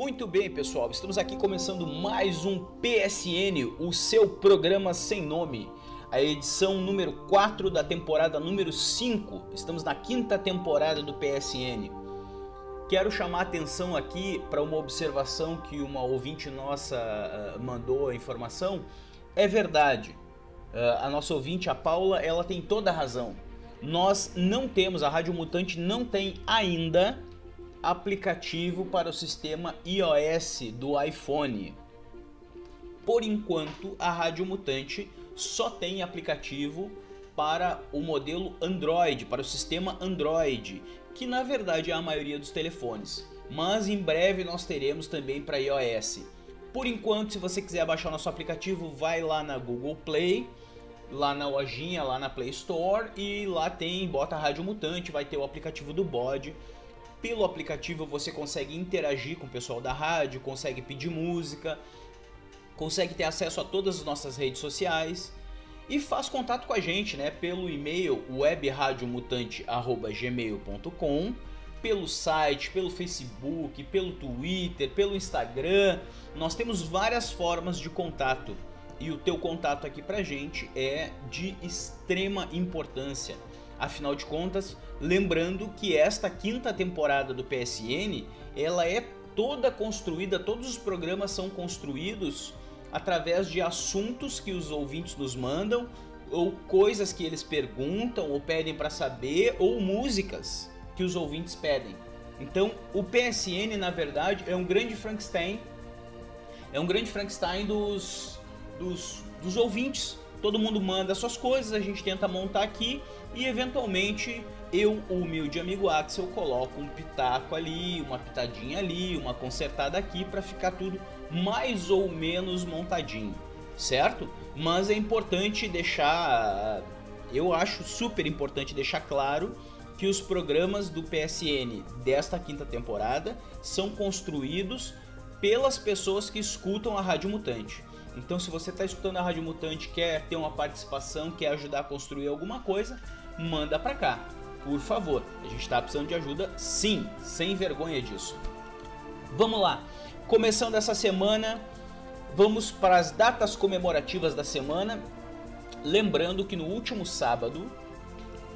Muito bem, pessoal, estamos aqui começando mais um PSN, o seu programa sem nome. A edição número 4 da temporada número 5. Estamos na quinta temporada do PSN. Quero chamar a atenção aqui para uma observação que uma ouvinte nossa uh, mandou a informação. É verdade, uh, a nossa ouvinte, a Paula, ela tem toda a razão. Nós não temos, a Rádio Mutante não tem ainda aplicativo para o sistema iOS do iPhone. Por enquanto, a Rádio Mutante só tem aplicativo para o modelo Android, para o sistema Android, que na verdade é a maioria dos telefones. Mas em breve nós teremos também para iOS. Por enquanto, se você quiser baixar nosso aplicativo, vai lá na Google Play, lá na lojinha, lá na Play Store e lá tem, bota Rádio Mutante, vai ter o aplicativo do bode pelo aplicativo você consegue interagir com o pessoal da rádio, consegue pedir música, consegue ter acesso a todas as nossas redes sociais e faz contato com a gente, né, pelo e-mail webradiomutante@gmail.com, pelo site, pelo Facebook, pelo Twitter, pelo Instagram. Nós temos várias formas de contato e o teu contato aqui pra gente é de extrema importância. Afinal de contas, lembrando que esta quinta temporada do PSN, ela é toda construída, todos os programas são construídos através de assuntos que os ouvintes nos mandam, ou coisas que eles perguntam ou pedem para saber, ou músicas que os ouvintes pedem. Então, o PSN, na verdade, é um grande Frankenstein. É um grande Frankenstein dos, dos, dos ouvintes todo mundo manda suas coisas, a gente tenta montar aqui e eventualmente eu, o humilde amigo Axel, coloco um pitaco ali, uma pitadinha ali, uma consertada aqui para ficar tudo mais ou menos montadinho, certo? Mas é importante deixar, eu acho super importante deixar claro que os programas do PSN desta quinta temporada são construídos pelas pessoas que escutam a Rádio Mutante. Então, se você está escutando a Rádio Mutante, quer ter uma participação, quer ajudar a construir alguma coisa, manda para cá, por favor. A gente está precisando de ajuda, sim, sem vergonha disso. Vamos lá, começando essa semana, vamos para as datas comemorativas da semana. Lembrando que no último sábado,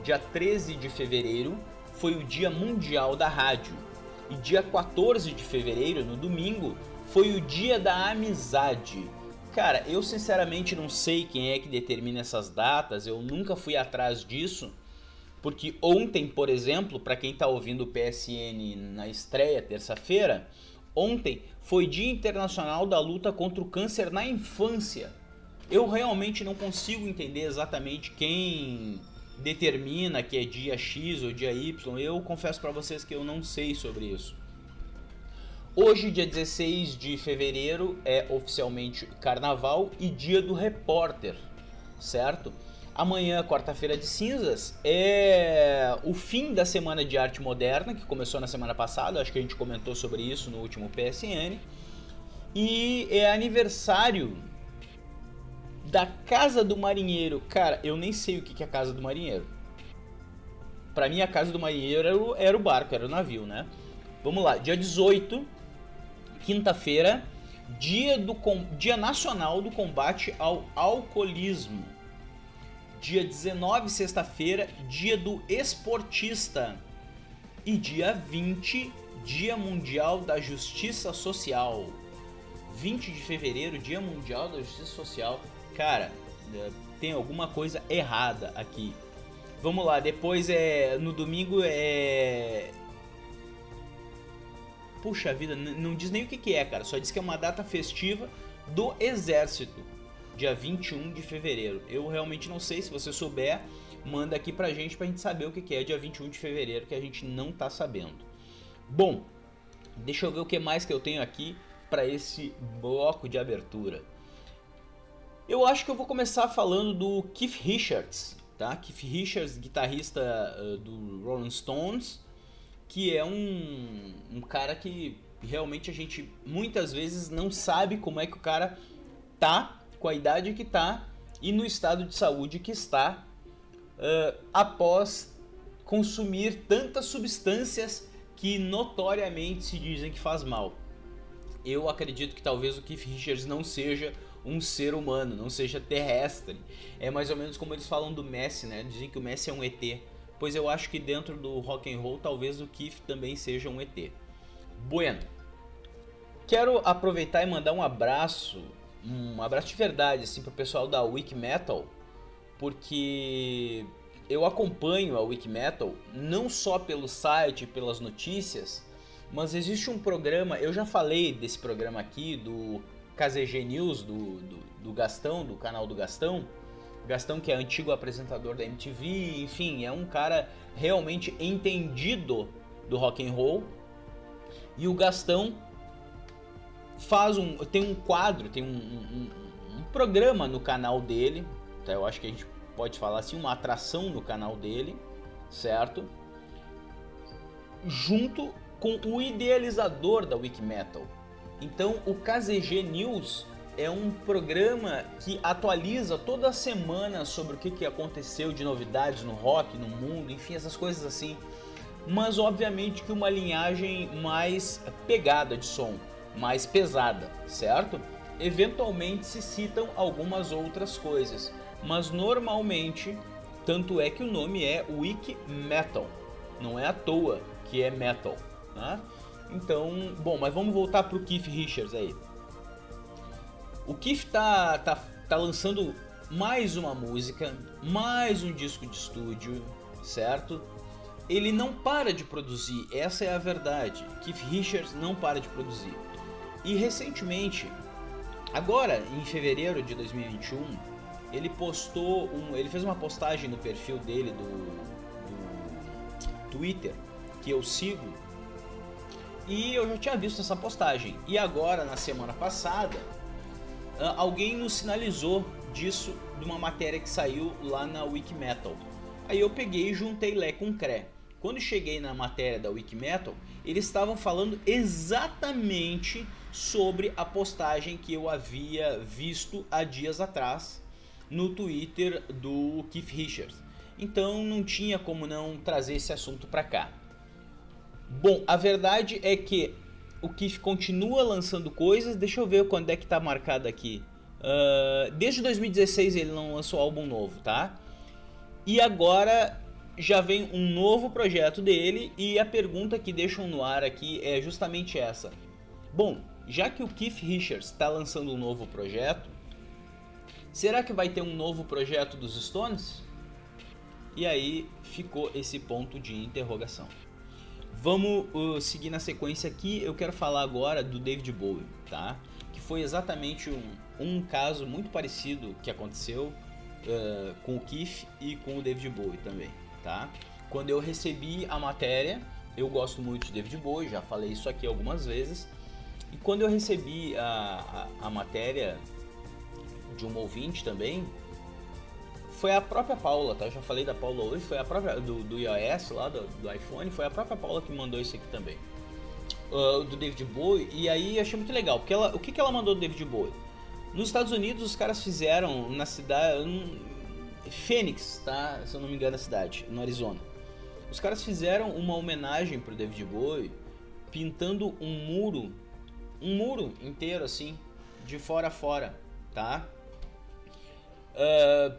dia 13 de fevereiro, foi o Dia Mundial da Rádio. E dia 14 de fevereiro, no domingo, foi o Dia da Amizade. Cara, eu sinceramente não sei quem é que determina essas datas, eu nunca fui atrás disso, porque ontem, por exemplo, para quem está ouvindo o PSN na estreia, terça-feira, ontem foi Dia Internacional da Luta contra o Câncer na Infância. Eu realmente não consigo entender exatamente quem determina que é dia X ou dia Y. Eu confesso para vocês que eu não sei sobre isso. Hoje, dia 16 de fevereiro, é oficialmente carnaval e dia do repórter, certo? Amanhã, quarta-feira de cinzas, é o fim da Semana de Arte Moderna, que começou na semana passada, acho que a gente comentou sobre isso no último PSN. E é aniversário da Casa do Marinheiro. Cara, eu nem sei o que é a Casa do Marinheiro. Pra mim, a Casa do Marinheiro era o, era o barco, era o navio, né? Vamos lá, dia 18 quinta-feira, dia, do, dia Nacional do Combate ao Alcoolismo. Dia 19, sexta-feira, dia do esportista. E dia 20, Dia Mundial da Justiça Social. 20 de fevereiro, Dia Mundial da Justiça Social. Cara, é, tem alguma coisa errada aqui. Vamos lá, depois é no domingo é puxa vida, não diz nem o que, que é, cara. Só diz que é uma data festiva do Exército, dia 21 de fevereiro. Eu realmente não sei, se você souber, manda aqui pra gente pra gente saber o que, é dia 21 de fevereiro, que a gente não tá sabendo. Bom, deixa eu ver o que mais que eu tenho aqui para esse bloco de abertura. Eu acho que eu vou começar falando do Keith Richards, tá? Keith Richards, guitarrista uh, do Rolling Stones, que é um, um cara que realmente a gente muitas vezes não sabe como é que o cara tá com a idade que tá e no estado de saúde que está uh, após consumir tantas substâncias que notoriamente se dizem que faz mal. eu acredito que talvez o Keith Richards não seja um ser humano, não seja terrestre. É mais ou menos como eles falam do Messi, né? Dizem que o Messi é um ET. Pois eu acho que dentro do rock and roll talvez o Keith também seja um ET. Bueno. Quero aproveitar e mandar um abraço, um abraço de verdade assim pro pessoal da Wiki Metal, porque eu acompanho a Wiki Metal não só pelo site, pelas notícias, mas existe um programa, eu já falei desse programa aqui, do KZG News, do, do, do Gastão, do canal do Gastão. Gastão, que é antigo apresentador da MTV, enfim, é um cara realmente entendido do rock and roll. E o Gastão faz um, tem um quadro, tem um, um, um programa no canal dele, tá? eu acho que a gente pode falar assim, uma atração no canal dele, certo? Junto com o idealizador da Wikimetal. Então, o KZG News é um programa que atualiza toda semana sobre o que, que aconteceu de novidades no rock, no mundo, enfim, essas coisas assim. Mas obviamente que uma linhagem mais pegada de som, mais pesada, certo? Eventualmente se citam algumas outras coisas, mas normalmente, tanto é que o nome é Wiki Metal, não é à toa que é metal, né? Então, bom, mas vamos voltar pro Keith Richards aí. O Keith tá, tá, tá lançando mais uma música, mais um disco de estúdio, certo? Ele não para de produzir, essa é a verdade. Keith Richards não para de produzir. E recentemente, agora em fevereiro de 2021, ele postou um, ele fez uma postagem no perfil dele do, do Twitter que eu sigo e eu já tinha visto essa postagem. E agora, na semana passada, ah, alguém nos sinalizou disso de uma matéria que saiu lá na Wikimetal. Aí eu peguei e juntei Lé com Cré. Quando cheguei na matéria da Wikimetal, eles estavam falando exatamente sobre a postagem que eu havia visto há dias atrás no Twitter do Keith Richards. Então não tinha como não trazer esse assunto para cá. Bom, a verdade é que o Kiff continua lançando coisas. Deixa eu ver quando é que tá marcado aqui. Uh, desde 2016 ele não lançou álbum novo, tá? E agora já vem um novo projeto dele e a pergunta que deixam no ar aqui é justamente essa. Bom, já que o Keith Richards está lançando um novo projeto, será que vai ter um novo projeto dos Stones? E aí ficou esse ponto de interrogação. Vamos uh, seguir na sequência aqui. Eu quero falar agora do David Bowie, tá? Que foi exatamente um, um caso muito parecido que aconteceu uh, com o Keith e com o David Bowie também, tá? Quando eu recebi a matéria, eu gosto muito de David Bowie, já falei isso aqui algumas vezes. E quando eu recebi a, a, a matéria de um ouvinte também, foi a própria Paula, tá? Eu já falei da Paula hoje, foi a própria do, do iOS lá, do, do, iPhone, foi a própria Paula que mandou isso aqui também. Uh, do David Bowie, e aí achei muito legal, porque ela, o que, que ela mandou do David Bowie? Nos Estados Unidos os caras fizeram na cidade. Um, Phoenix, tá? Se eu não me engano a cidade, no Arizona. Os caras fizeram uma homenagem pro David Bowie pintando um muro, um muro inteiro assim, de fora a fora, tá? Uh,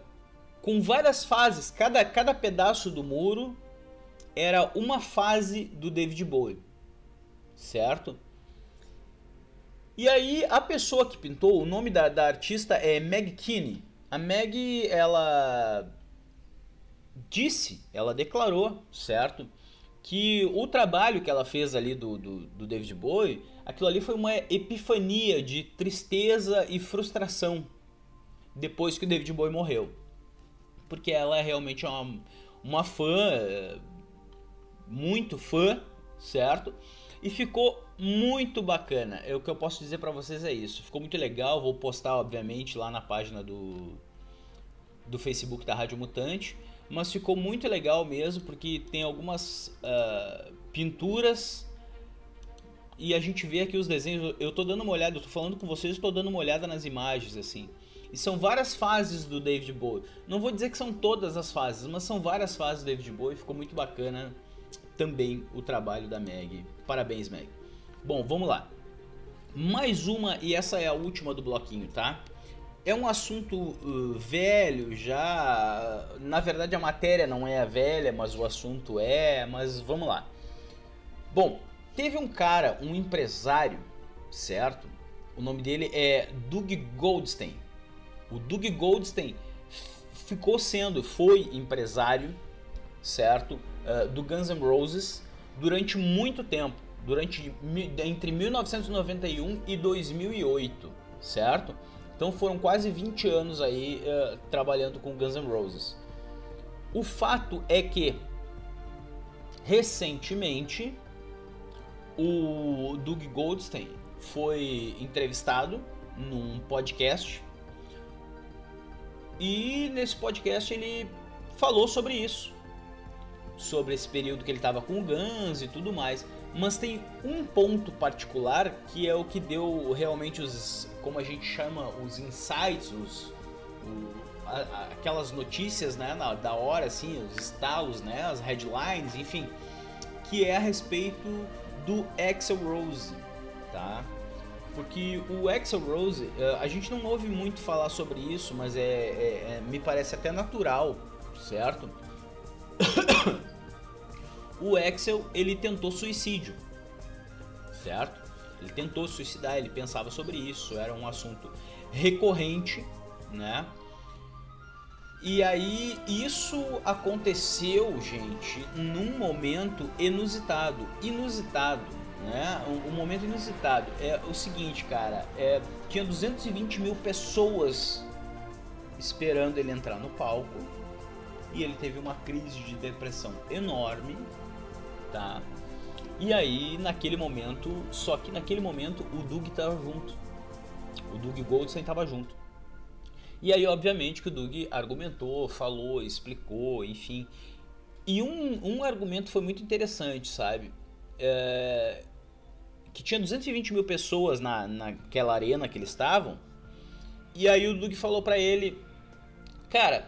com várias fases. Cada, cada pedaço do muro era uma fase do David Bowie, certo? E aí a pessoa que pintou, o nome da, da artista é Meg Kinney. A Meg, ela disse, ela declarou, certo? Que o trabalho que ela fez ali do, do, do David Bowie, aquilo ali foi uma epifania de tristeza e frustração depois que o David Bowie morreu porque ela é realmente uma, uma fã, muito fã, certo? E ficou muito bacana. É, o que eu posso dizer para vocês é isso. Ficou muito legal. Vou postar, obviamente, lá na página do, do Facebook da Rádio Mutante. Mas ficou muito legal mesmo, porque tem algumas uh, pinturas e a gente vê aqui os desenhos. Eu tô dando uma olhada, eu tô falando com vocês, estou dando uma olhada nas imagens assim. E são várias fases do David Bowie. Não vou dizer que são todas as fases, mas são várias fases do David Bowie. Ficou muito bacana também o trabalho da Meg. Parabéns, Meg. Bom, vamos lá. mais uma e essa é a última do bloquinho, tá? É um assunto uh, velho já. Na verdade, a matéria não é velha, mas o assunto é. Mas vamos lá. Bom, teve um cara, um empresário, certo? O nome dele é Doug Goldstein. O Doug Goldstein ficou sendo, foi empresário, certo? Uh, do Guns N' Roses durante muito tempo. Durante entre 1991 e 2008, certo? Então foram quase 20 anos aí uh, trabalhando com Guns N' Roses. O fato é que recentemente o Doug Goldstein foi entrevistado num podcast e nesse podcast ele falou sobre isso, sobre esse período que ele estava com o Guns e tudo mais. Mas tem um ponto particular que é o que deu realmente os, como a gente chama, os insights, os, o, a, a, aquelas notícias, né, na, da hora, assim, os estalos, né, as headlines, enfim, que é a respeito do Axel Rose, tá? Porque o Axel Rose, eh, a gente não ouve muito falar sobre isso, mas é, é, é me parece até natural, certo? o Axel ele tentou suicídio, certo? Ele tentou suicidar, ele pensava sobre isso, era um assunto recorrente, né? E aí isso aconteceu, gente, num momento inusitado, inusitado, né? Um, um momento inusitado. É o seguinte, cara, é, tinha 220 mil pessoas esperando ele entrar no palco e ele teve uma crise de depressão enorme, tá? E aí, naquele momento, só que naquele momento o Doug estava junto. O Doug Goldstein estava junto. E aí, obviamente, que o Doug argumentou, falou, explicou, enfim. E um, um argumento foi muito interessante, sabe? É, que tinha 220 mil pessoas na, naquela arena que eles estavam. E aí o Doug falou para ele, cara,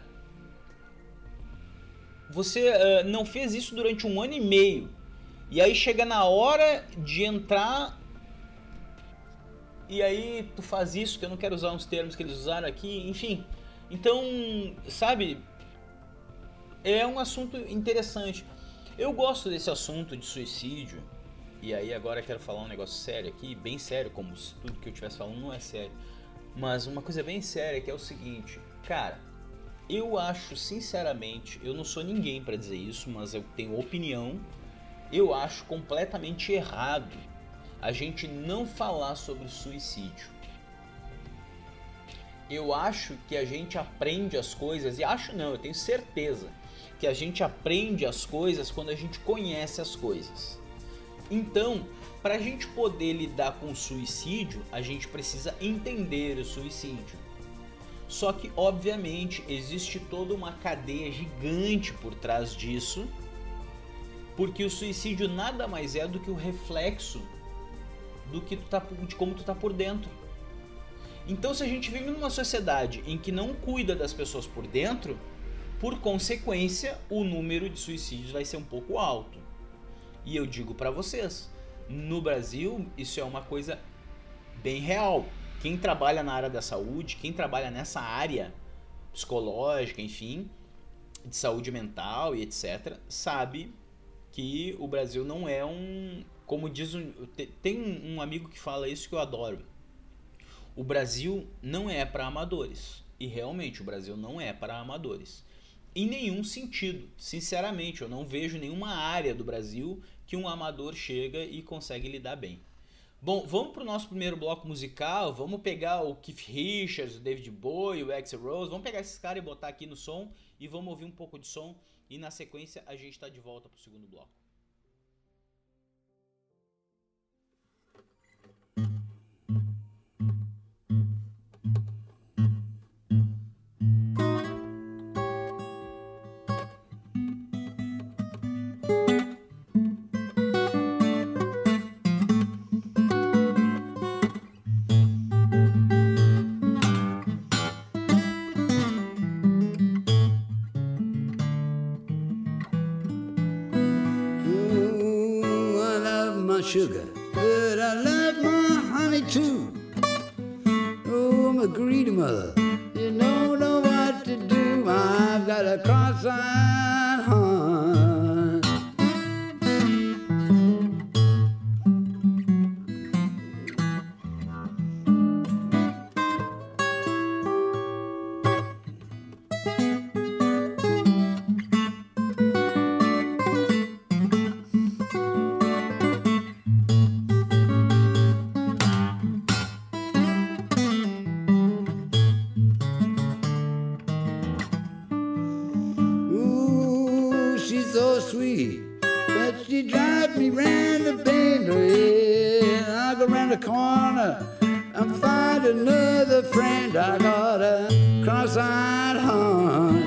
você uh, não fez isso durante um ano e meio. E aí chega na hora de entrar. E aí tu faz isso, que eu não quero usar uns termos que eles usaram aqui, enfim. Então, sabe, é um assunto interessante. Eu gosto desse assunto de suicídio. E aí agora quero falar um negócio sério aqui, bem sério, como se tudo que eu estivesse falando não é sério. Mas uma coisa bem séria que é o seguinte, cara, eu acho, sinceramente, eu não sou ninguém para dizer isso, mas eu tenho opinião. Eu acho completamente errado a gente não falar sobre suicídio. Eu acho que a gente aprende as coisas, e acho não, eu tenho certeza que a gente aprende as coisas quando a gente conhece as coisas. Então, para a gente poder lidar com o suicídio, a gente precisa entender o suicídio. Só que, obviamente, existe toda uma cadeia gigante por trás disso, porque o suicídio nada mais é do que o reflexo do que tu tá, de como tu tá por dentro. Então, se a gente vive numa sociedade em que não cuida das pessoas por dentro, por consequência, o número de suicídios vai ser um pouco alto. E eu digo para vocês, no Brasil, isso é uma coisa bem real quem trabalha na área da saúde, quem trabalha nessa área psicológica, enfim, de saúde mental e etc., sabe que o Brasil não é um. Como diz um. Tem um amigo que fala isso que eu adoro. O Brasil não é para amadores. E realmente o Brasil não é para amadores. Em nenhum sentido. Sinceramente, eu não vejo nenhuma área do Brasil que um amador chega e consegue lidar bem. Bom, vamos para o nosso primeiro bloco musical. Vamos pegar o Keith Richards, o David Bowie, o Axl Rose. Vamos pegar esses caras e botar aqui no som e vamos ouvir um pouco de som. E na sequência a gente está de volta para o segundo bloco. sweet. But she drives me round the bend, yeah. I go round the corner and find another friend. I got a cross-eyed horn.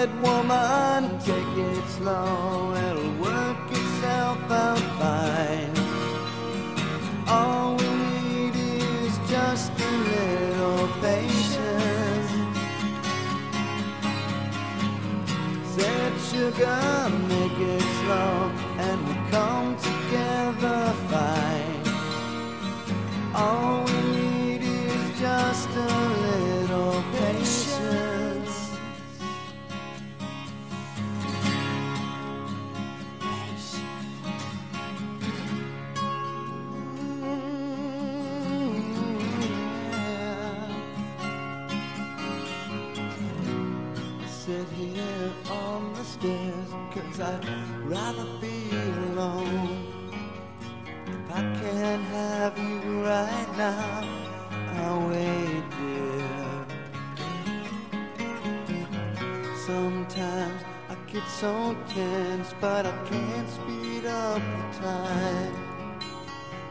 Said woman, take it slow, it'll work itself out fine. All we need is just a little patience. Said sugar, make it slow, and we come together fine. All cause I'd rather be alone. If I can't have you right now, I'll wait, dear. Sometimes I get so tense, but I can't speed up the time.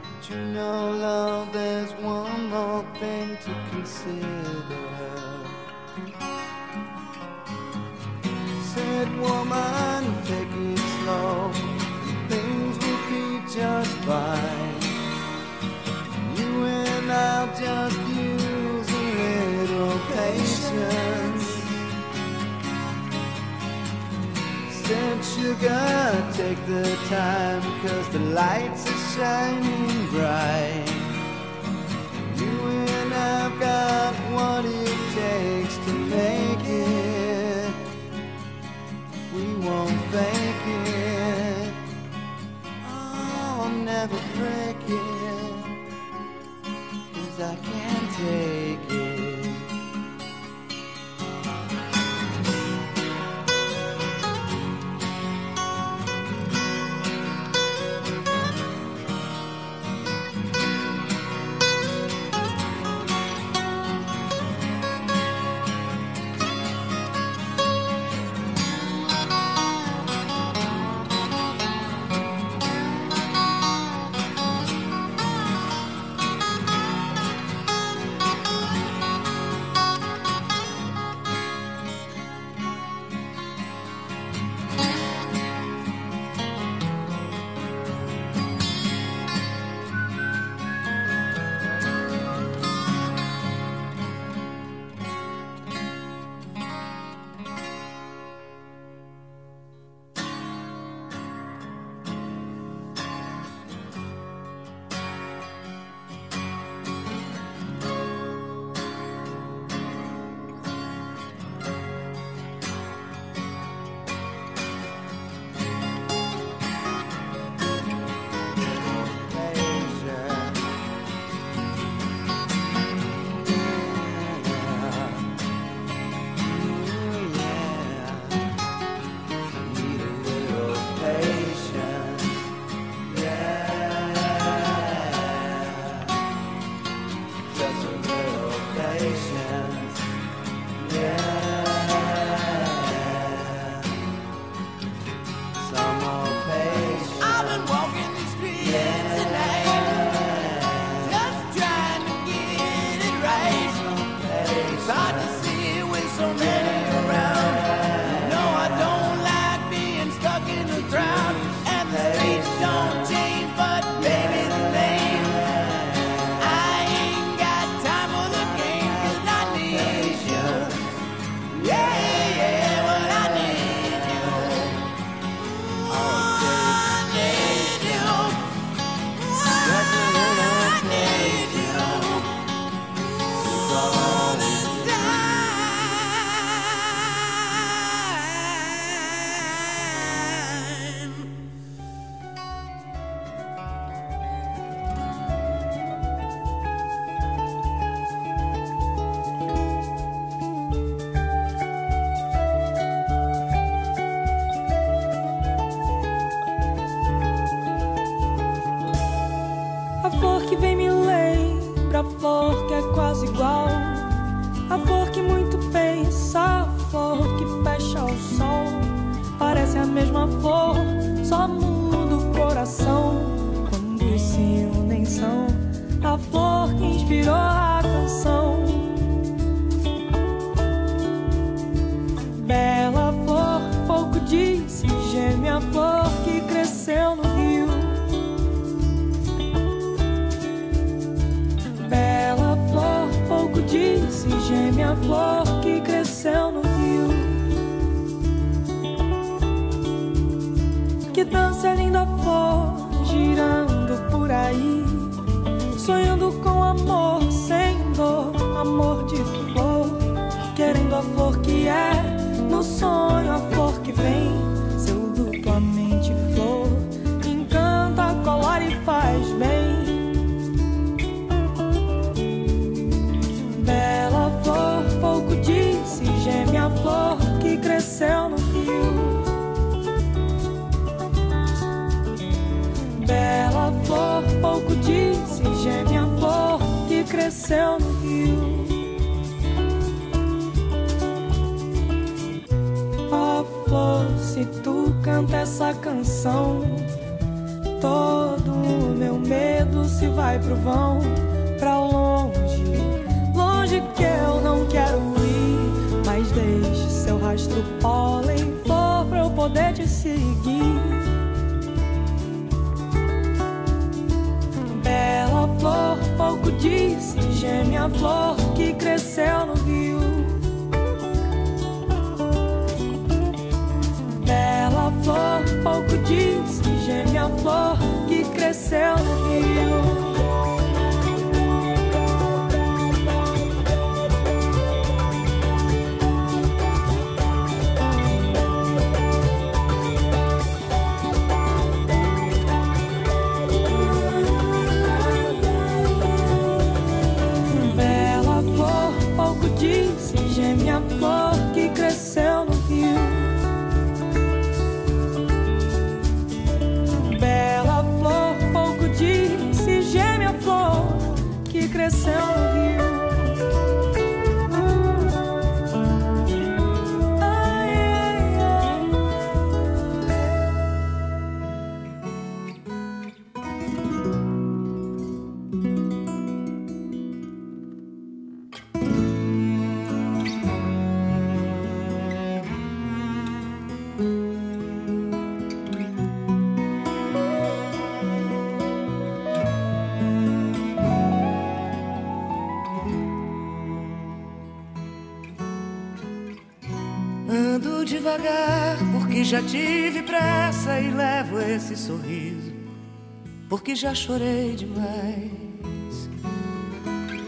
But you know, love, there's one more thing to consider. Woman, take it slow. Things will be just fine. You and I'll just use a little patience. Said sugar, take the time, cause the lights are shining bright. breaking Cause I can't take flor que é, no sonho a flor que vem, seu duplamente flor, encanta, colar e faz bem. Bela flor, pouco disse, gêmea flor que cresceu no rio. Bela flor, pouco disse, gêmea flor que cresceu no rio. Canta essa canção, todo o meu medo se vai pro vão, pra longe, longe que eu não quero ir, mas deixe seu rastro pólen flor pra eu poder te seguir. Bela flor, pouco disse, gêmea flor que cresceu no rio. Flor, pouco disse, gêmea flor que cresceu no rio. Sorriso porque já chorei demais.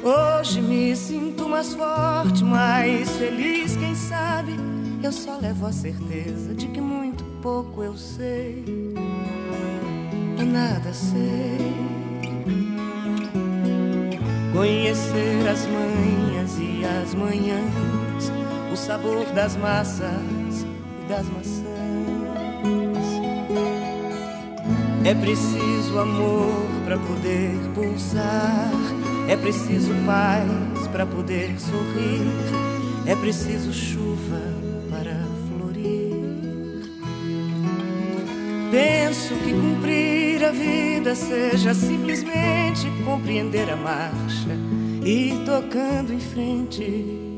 Hoje me sinto mais forte, mais feliz, quem sabe? Eu só levo a certeza de que muito pouco eu sei. Nada sei. Conhecer as manhas e as manhãs, o sabor das massas e das maçãs. É preciso amor para poder pulsar, é preciso paz para poder sorrir, é preciso chuva para florir. Penso que cumprir a vida seja simplesmente compreender a marcha e tocando em frente.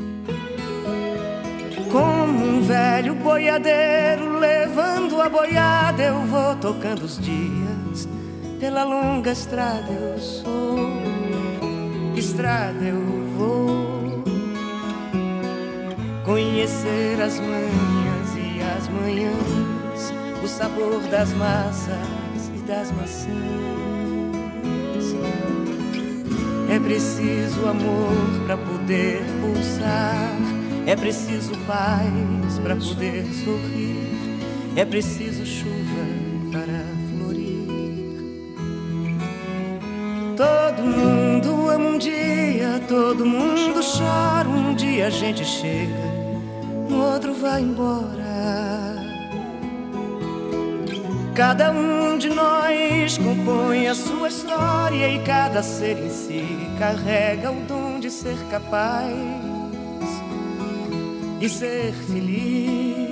Um velho boiadeiro levando a boiada, eu vou tocando os dias. Pela longa estrada eu sou, estrada eu vou. Conhecer as manhas e as manhãs, o sabor das massas e das maçãs. É preciso amor para poder pulsar. É preciso paz para poder sorrir. É preciso chuva para florir. Todo mundo ama um dia, todo mundo chora. Um dia a gente chega, no outro vai embora. Cada um de nós compõe a sua história e cada ser em si carrega o dom de ser capaz e ser feliz.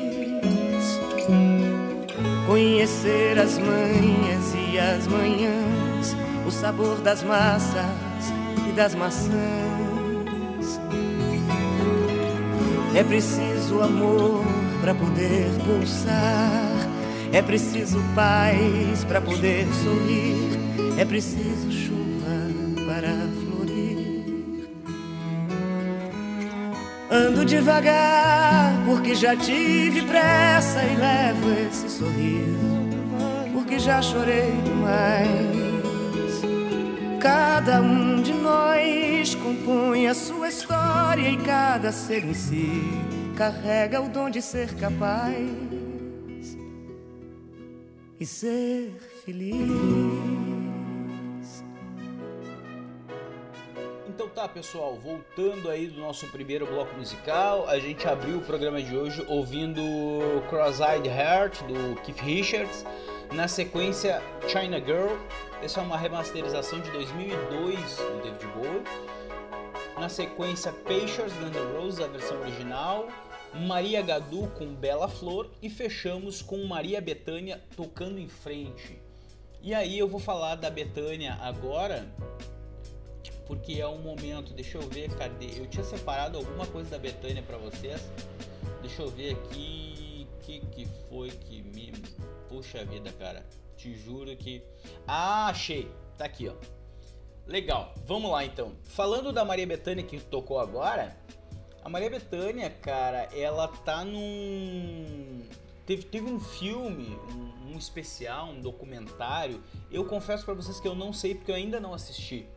conhecer as manhas e as manhãs, o sabor das massas e das maçãs. É preciso amor para poder pulsar, é preciso paz para poder sorrir, é preciso Ando devagar porque já tive pressa e levo esse sorriso porque já chorei demais. Cada um de nós compõe a sua história e cada ser em si carrega o dom de ser capaz e ser feliz. Então tá, pessoal, voltando aí do nosso primeiro bloco musical, a gente abriu o programa de hoje ouvindo Cross-Eyed Heart do Keith Richards, na sequência China Girl, essa é uma remasterização de 2002 do David Bowie. Na sequência Pictures, Guns N' Roses, a versão original, Maria Gadu com Bela Flor e fechamos com Maria Bethânia tocando em frente. E aí eu vou falar da Bethânia agora, porque é um momento, deixa eu ver, cadê? Eu tinha separado alguma coisa da Betânia para vocês. Deixa eu ver aqui, que que foi que me puxa vida, cara. Te juro que Ah, achei. Tá aqui, ó. Legal. Vamos lá então. Falando da Maria Bethânia que tocou agora, a Maria Bethânia, cara, ela tá num teve, teve um filme, um, um especial, um documentário. Eu confesso para vocês que eu não sei porque eu ainda não assisti.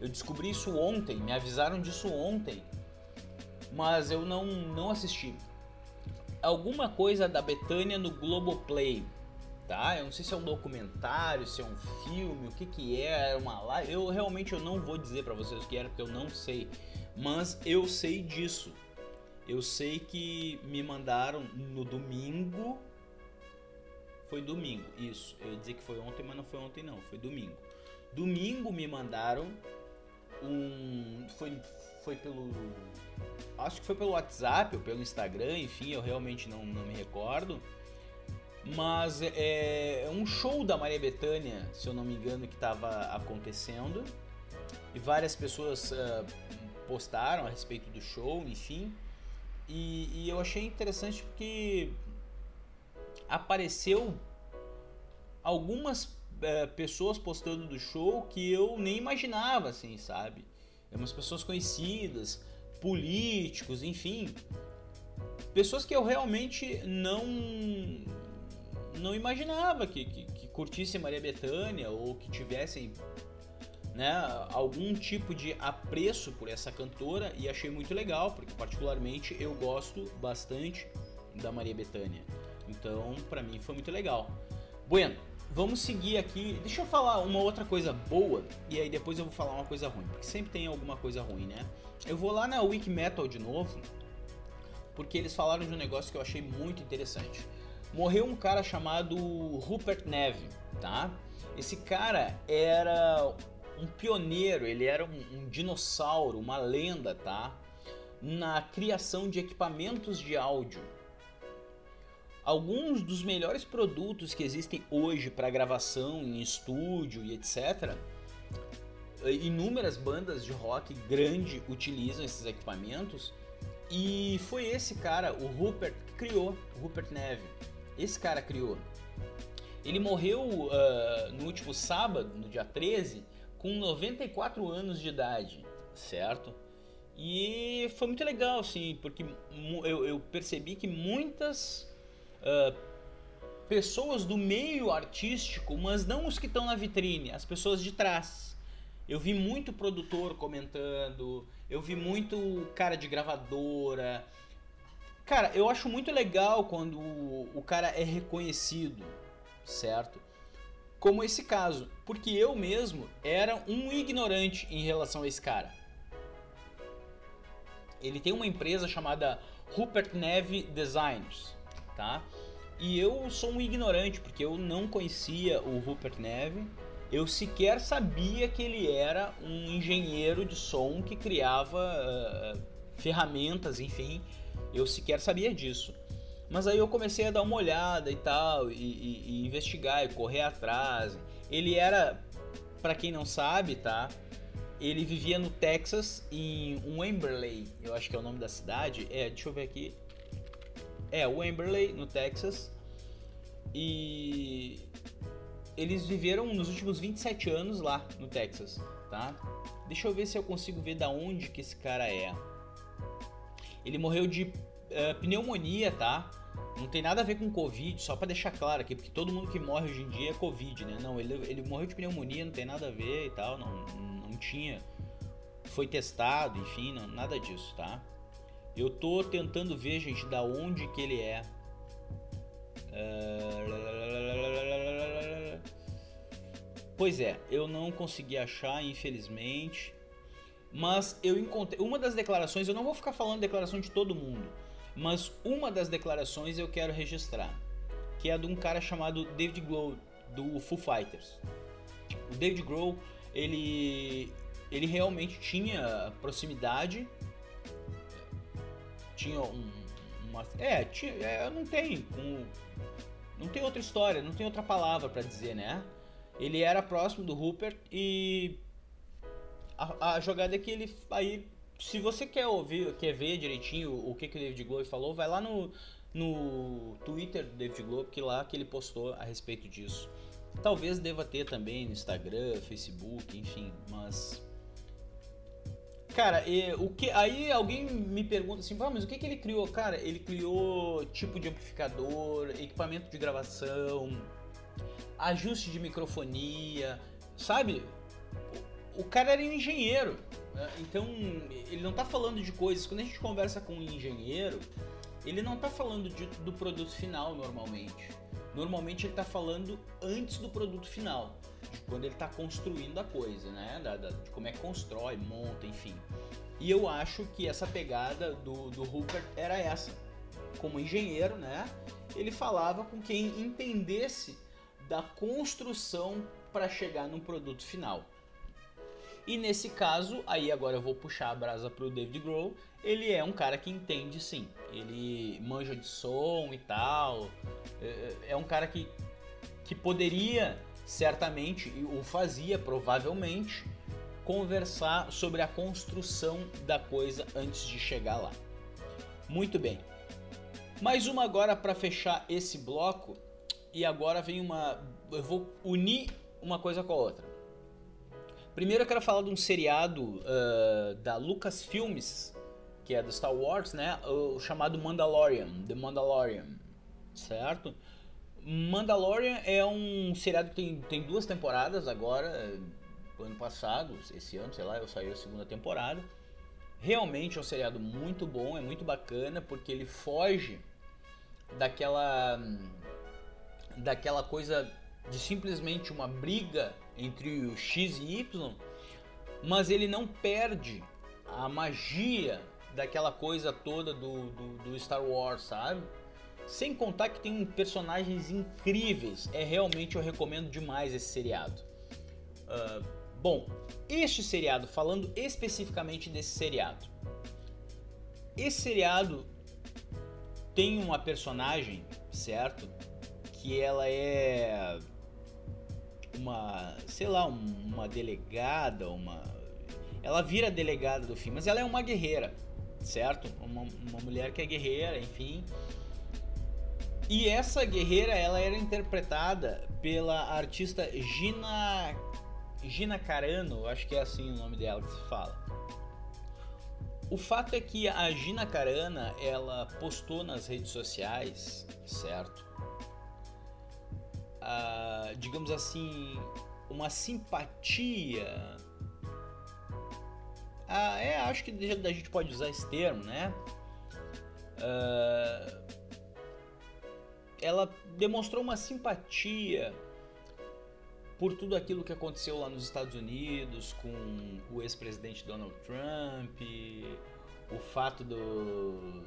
Eu descobri isso ontem, me avisaram disso ontem, mas eu não, não assisti. Alguma coisa da Betânia no Globoplay, tá? Eu não sei se é um documentário, se é um filme, o que que é, é uma live. Eu realmente eu não vou dizer para vocês o que era porque eu não sei, mas eu sei disso. Eu sei que me mandaram no domingo. Foi domingo, isso. Eu ia dizer que foi ontem, mas não foi ontem não, foi domingo. Domingo me mandaram um. Foi, foi pelo. Acho que foi pelo WhatsApp ou pelo Instagram, enfim, eu realmente não, não me recordo. Mas é, é um show da Maria Bethânia, se eu não me engano, que estava acontecendo. E várias pessoas uh, postaram a respeito do show, enfim. E, e eu achei interessante porque apareceu algumas é, pessoas postando do show que eu nem imaginava, assim, sabe? É umas pessoas conhecidas, políticos, enfim. Pessoas que eu realmente não não imaginava que, que, que curtissem Maria Bethânia ou que tivessem né, algum tipo de apreço por essa cantora e achei muito legal, porque particularmente eu gosto bastante da Maria Bethânia. Então, para mim foi muito legal. Bueno, vamos seguir aqui. Deixa eu falar uma outra coisa boa e aí depois eu vou falar uma coisa ruim, porque sempre tem alguma coisa ruim, né? Eu vou lá na Wiki Metal de novo, porque eles falaram de um negócio que eu achei muito interessante. Morreu um cara chamado Rupert Neve, tá? Esse cara era um pioneiro, ele era um, um dinossauro, uma lenda, tá? Na criação de equipamentos de áudio alguns dos melhores produtos que existem hoje para gravação em estúdio e etc. Inúmeras bandas de rock grande utilizam esses equipamentos e foi esse cara, o Rupert, que criou, Rupert Neve. Esse cara criou. Ele morreu uh, no último sábado, no dia 13, com 94 anos de idade, certo? E foi muito legal, assim, porque eu, eu percebi que muitas uh, pessoas do meio artístico, mas não os que estão na vitrine, as pessoas de trás. Eu vi muito produtor comentando, eu vi muito cara de gravadora. Cara, eu acho muito legal quando o cara é reconhecido, certo? Como esse caso, porque eu mesmo era um ignorante em relação a esse cara. Ele tem uma empresa chamada Rupert Neve Designers tá? E eu sou um ignorante, porque eu não conhecia o Rupert Neve. Eu sequer sabia que ele era um engenheiro de som que criava uh, ferramentas, enfim. Eu sequer sabia disso. Mas aí eu comecei a dar uma olhada e tal, e, e- e investigar e correr atrás. Ele era, pra quem não sabe, tá? Ele vivia no Texas, em Wimberley, eu acho que é o nome da cidade. É, deixa eu ver aqui. É, Wimberley, no Texas. E eles viveram nos últimos 27 anos lá no Texas, tá? Deixa eu ver se eu consigo ver da onde que esse cara é. Ele morreu de eh, pneumonia, tá? Não tem nada a ver com Covid, só pra deixar claro aqui, porque todo mundo que morre hoje em dia é Covid, né? Não, ele, ele morreu de pneumonia, não tem nada a ver e tal, não, não tinha. Foi testado, enfim, não, nada disso, tá? Eu tô tentando ver, gente, da onde que ele é. Eh, Pois é, eu não consegui achar, infelizmente. Mas eu encontrei. Uma das declarações, eu não vou ficar falando declaração de todo mundo, mas uma das declarações eu quero registrar, que é a de um cara chamado David Grohl, do Foo Fighters. O David Grohl, ele, ele realmente tinha proximidade, tinha um, uma. É, tinha, é, não tem. Um, não tem outra história, não tem outra palavra pra dizer, né? Ele era próximo do Rupert e a, a jogada é que ele aí se você quer ouvir, quer ver direitinho o que, que o David Glover falou, vai lá no, no Twitter do David Glover, que lá que ele postou a respeito disso. Talvez deva ter também no Instagram, Facebook, enfim, mas Cara, e, o que aí alguém me pergunta assim, "Ah, mas o que, que ele criou? Cara, ele criou tipo de amplificador, equipamento de gravação, ajuste de microfonia, sabe? O, o cara era um engenheiro, né? então ele não tá falando de coisas. Quando a gente conversa com um engenheiro, ele não tá falando de- do produto final normalmente. Normalmente ele tá falando antes do produto final, de quando ele tá construindo a coisa, né? Da- da- de como é que constrói, monta, enfim. E eu acho que essa pegada do, do Rupert era essa. Como engenheiro, né? Ele falava com quem entendesse da construção para chegar no produto final. E nesse caso, aí agora eu vou puxar a brasa pro David Grohl, ele é um cara que entende sim. Ele manja de som e tal. É, é um cara que, que poderia, certamente, o fazia provavelmente, conversar sobre a construção da coisa antes de chegar lá. Muito bem. Mais uma agora para fechar esse bloco. E agora vem uma. Eu vou unir uma coisa com a outra. Primeiro eu quero falar de um seriado ah, da Lucasfilmes, que é do Star Wars, né? O chamado Mandalorian, The Mandalorian, certo? Mandalorian é um seriado que tem, tem duas temporadas agora, eh, ano passado, esse ano, sei lá, eu saiu a segunda temporada. Realmente é um seriado muito bom, é muito bacana, porque ele foge daquela daquela coisa de simplesmente uma briga entre o X e Y, mas ele não perde a magia daquela coisa toda do, do, do Star Wars, sabe? Sem contar que tem personagens incríveis. É realmente eu recomendo demais esse seriado. Ah, bom, este seriado, falando especificamente desse seriado. Esse seriado tem uma personagem, certo? Que ela é uma, sei lá, um- uma delegada, uma ela vira delegada do filme, mas ela é uma guerreira, certo? Uma, uma mulher que é guerreira, enfim. E essa guerreira, ela era interpretada pela artista Gina Gina Carano, acho que é assim o nome dela que se fala. O fato é que a Gina Carana, ela postou nas redes sociais, certo? Ah, digamos assim, uma simpatia. Ah, é, acho que a gente pode usar esse termo, né? Ah, ela demonstrou uma simpatia por tudo aquilo que aconteceu lá nos Estados Unidos com o ex-presidente Donald Trump, o fato do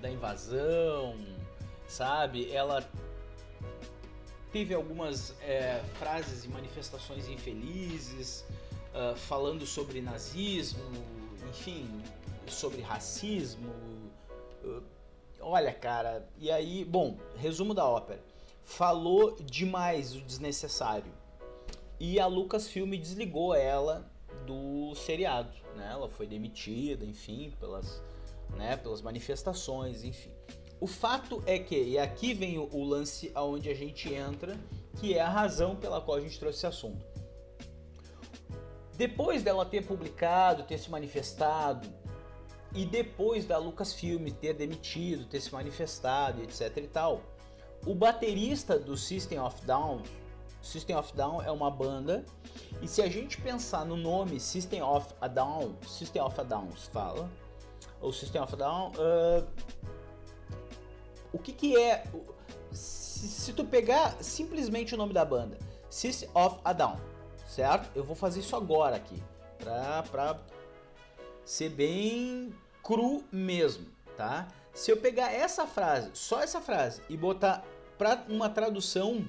da invasão, sabe? Ela teve algumas é, frases e manifestações infelizes, ah, falando sobre nazismo, enfim, sobre racismo. ah, olha, cara, e aí, bom, resumo da ópera. Falou demais o desnecessário. E a Lucasfilm desligou ela do seriado, né? Ela foi demitida, enfim, pelas, né, pelas manifestações, enfim. O fato é que, e aqui vem o, lance aonde a gente entra, que é a razão pela qual a gente trouxe esse assunto. Depois dela ter publicado, ter se manifestado, e depois da Lucasfilm ter demitido, ter se manifestado, etc e tal, o baterista do System of Down, System of Down é uma banda, e se a gente pensar no nome System of a Down, System of a Down se fala, ou System of a Down, uh, o que que é, se, se tu pegar simplesmente o nome da banda, System of a Down, certo? Eu vou fazer isso agora aqui, pra, pra ser bem cru mesmo, tá? Se eu pegar essa frase, só essa frase, e botar para uma tradução,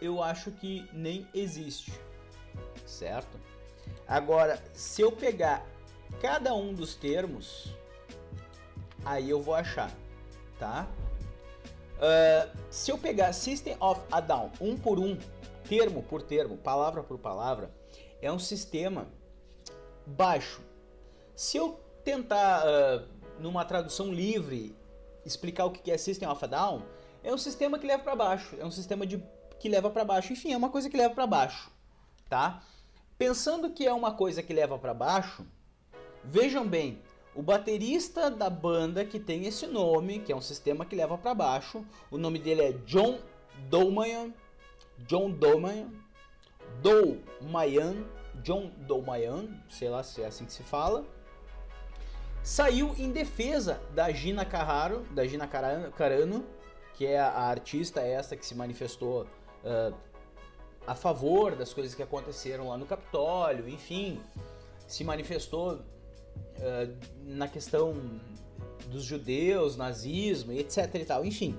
eu acho que nem existe, certo? Agora, se eu pegar cada um dos termos, aí eu vou achar, tá? Uh, se eu pegar System of a Down um por um, termo por termo, palavra por palavra, é um sistema baixo. Se eu tentar, uh, numa tradução livre, explicar o que é System of Down, é um sistema que leva para baixo, é um sistema de, que leva para baixo, enfim, é uma coisa que leva para baixo, tá? Pensando que é uma coisa que leva para baixo, vejam bem, o baterista da banda que tem esse nome, que é um sistema que leva para baixo, o nome dele é John Dolmayan, John Dolmayan, Dolmayan, John Dolmayan, sei lá se é assim que se fala, saiu em defesa da Gina Carraro, da Gina Carano, que é a artista essa que se manifestou uh, a favor das coisas que aconteceram lá no Capitólio, enfim, se manifestou uh, na questão dos judeus, nazismo, etc e tal, enfim.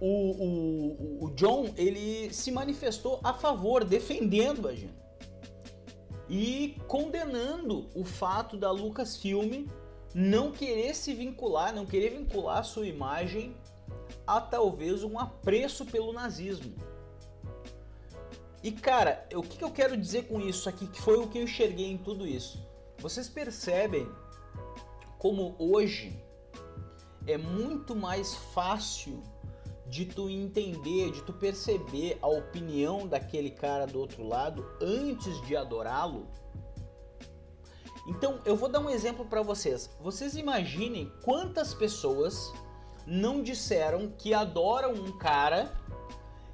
O, o, o John ele se manifestou a favor, defendendo a Gina e condenando o fato da Lucasfilm não querer se vincular, não querer vincular a sua imagem a talvez um apreço pelo nazismo. E cara, o que eu quero dizer com isso aqui, que foi o que eu enxerguei em tudo isso? Vocês percebem como hoje é muito mais fácil de tu entender, de tu perceber a opinião daquele cara do outro lado antes de adorá-lo. Então, eu vou dar um exemplo para vocês. Vocês imaginem quantas pessoas não disseram que adoram um cara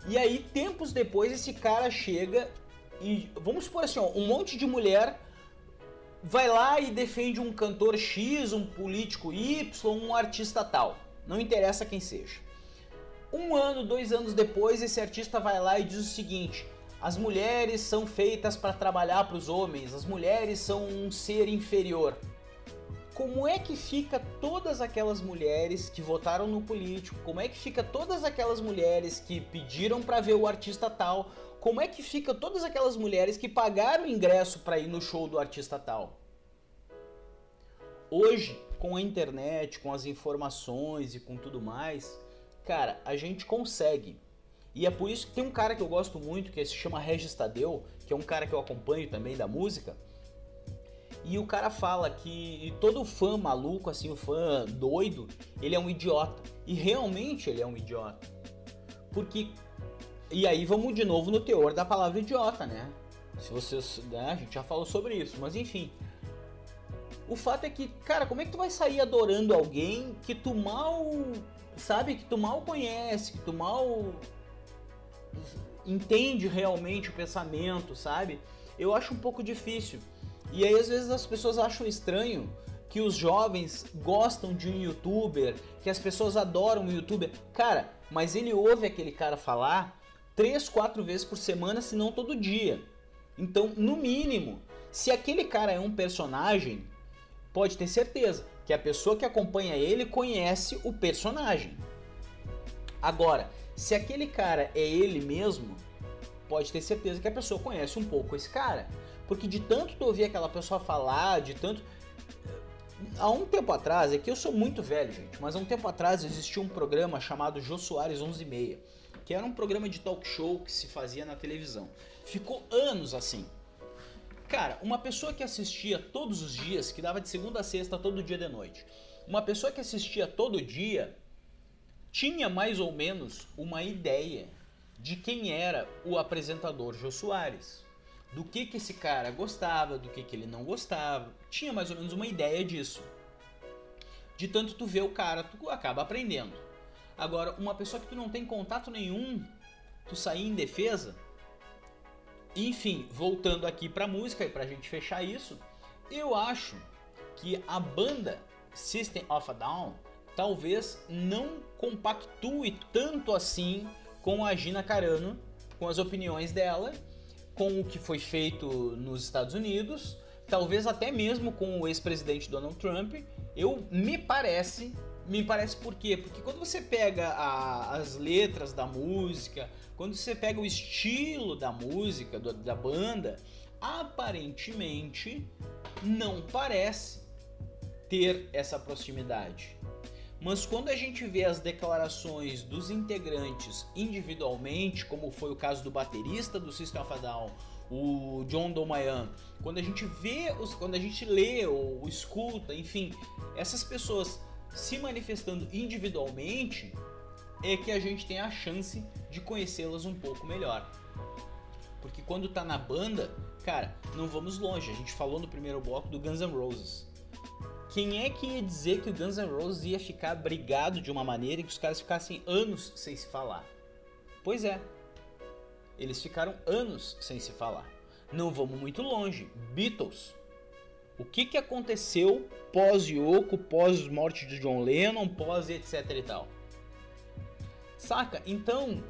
e aí tempos depois esse cara chega e vamos supor assim, ó, um monte de mulher vai lá e defende um cantor X, um político Y, um artista tal. Não interessa quem seja. Um ano, dois anos depois, esse artista vai lá e diz o seguinte: as mulheres são feitas para trabalhar para os homens, as mulheres são um ser inferior. Como é que fica todas aquelas mulheres que votaram no político? Como é que fica todas aquelas mulheres que pediram para ver o artista tal? Como é que fica todas aquelas mulheres que pagaram ingresso para ir no show do artista tal? Hoje, com a internet, com as informações e com tudo mais, cara, a gente consegue. E é por isso que tem um cara que eu gosto muito, que se chama Regis Tadeu, que é um cara que eu acompanho também da música. E o cara fala que todo fã maluco, assim, o fã doido, ele é um idiota. E realmente ele é um idiota. Porque. E aí vamos de novo no teor da palavra idiota, né? Se vocês. Né, a gente já falou sobre isso, mas enfim. O fato é que, cara, como é que tu vai sair adorando alguém que tu mal sabe, que tu mal conhece, que tu mal entende realmente o pensamento, sabe? Eu acho um pouco difícil. E aí às vezes as pessoas acham estranho que os jovens gostam de um youtuber, que as pessoas adoram um youtuber. Cara, mas ele ouve aquele cara falar três, quatro vezes por semana, se não todo dia. Então, no mínimo, se aquele cara é um personagem, pode ter certeza que a pessoa que acompanha ele conhece o personagem. Agora, se aquele cara é ele mesmo, pode ter certeza que a pessoa conhece um pouco esse cara. Porque de tanto tu ouvir aquela pessoa falar, de tanto. há um tempo atrás, é que eu sou muito velho, gente, mas há um tempo atrás existia um programa chamado Jô Soares 11 e meia, que era um programa de talk show que se fazia na televisão. Ficou anos assim. Cara, uma pessoa que assistia todos os dias, que dava de segunda a sexta todo dia de noite, uma pessoa que assistia todo dia tinha mais ou menos uma ideia de quem era o apresentador Jô Soares. Do que, que esse cara gostava, do que, que ele não gostava. Tinha mais ou menos uma ideia disso. De tanto tu ver o cara, tu acaba aprendendo. Agora, uma pessoa que tu não tem contato nenhum, tu sair em defesa. Enfim, voltando aqui pra música e pra gente fechar isso, eu acho que a banda System of a Down talvez não compactue tanto assim com a Gina Carano, com as opiniões dela, com o que foi feito nos Estados Unidos, talvez até mesmo com o ex-presidente Donald Trump. Eu me parece, me parece por quê? Porque quando você pega a- as letras da música, quando você pega o estilo da música, do- da banda, aparentemente não parece ter essa proximidade. Mas quando a gente vê as declarações dos integrantes individualmente, como foi o caso do baterista do System of a Down, o John Domayan, quando a gente vê, os, quando a gente lê ou escuta, enfim, essas pessoas se manifestando individualmente, é que a gente tem a chance de conhecê-las um pouco melhor. Porque quando tá na banda, cara, não vamos longe. A gente falou no primeiro bloco do Guns N' Roses. Quem é que ia dizer que o Guns N' Roses ia ficar brigado de uma maneira que os caras ficassem anos sem se falar? Pois é. Eles ficaram anos sem se falar. Não vamos muito longe. Beatles. O que, que aconteceu pós Yoko, pós morte de John Lennon, pós etc e tal? Saca? Então,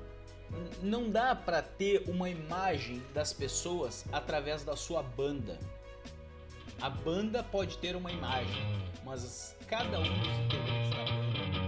não dá pra ter uma imagem das pessoas através da sua banda. A banda pode ter uma imagem, mas cada um dos integrantes da banda.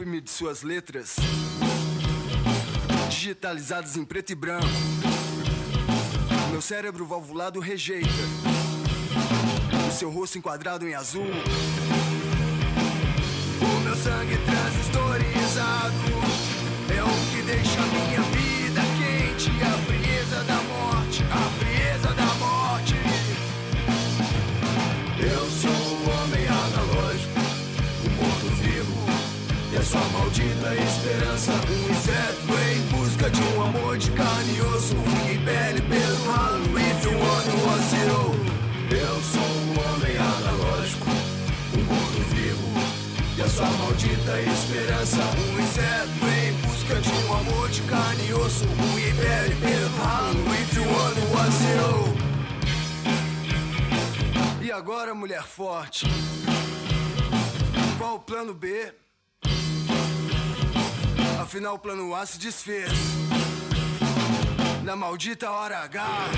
Poupe-me de suas letras, digitalizadas em preto e branco. Meu cérebro valvulado rejeita o seu rosto enquadrado em azul. O meu sangue transistorizado é o que deixa minha sua maldita esperança. Um inseto em busca de um amor de carne e osso. E pele pelo ralo If you was zero Eu sou um homem analógico Um morto-vivo E a sua maldita esperança. Um inseto em busca de um amor de carne e osso. Unha e pele pelo ralo If you was zero E agora mulher forte? Qual o plano B? Afinal, o plano A se desfez. Na maldita hora H.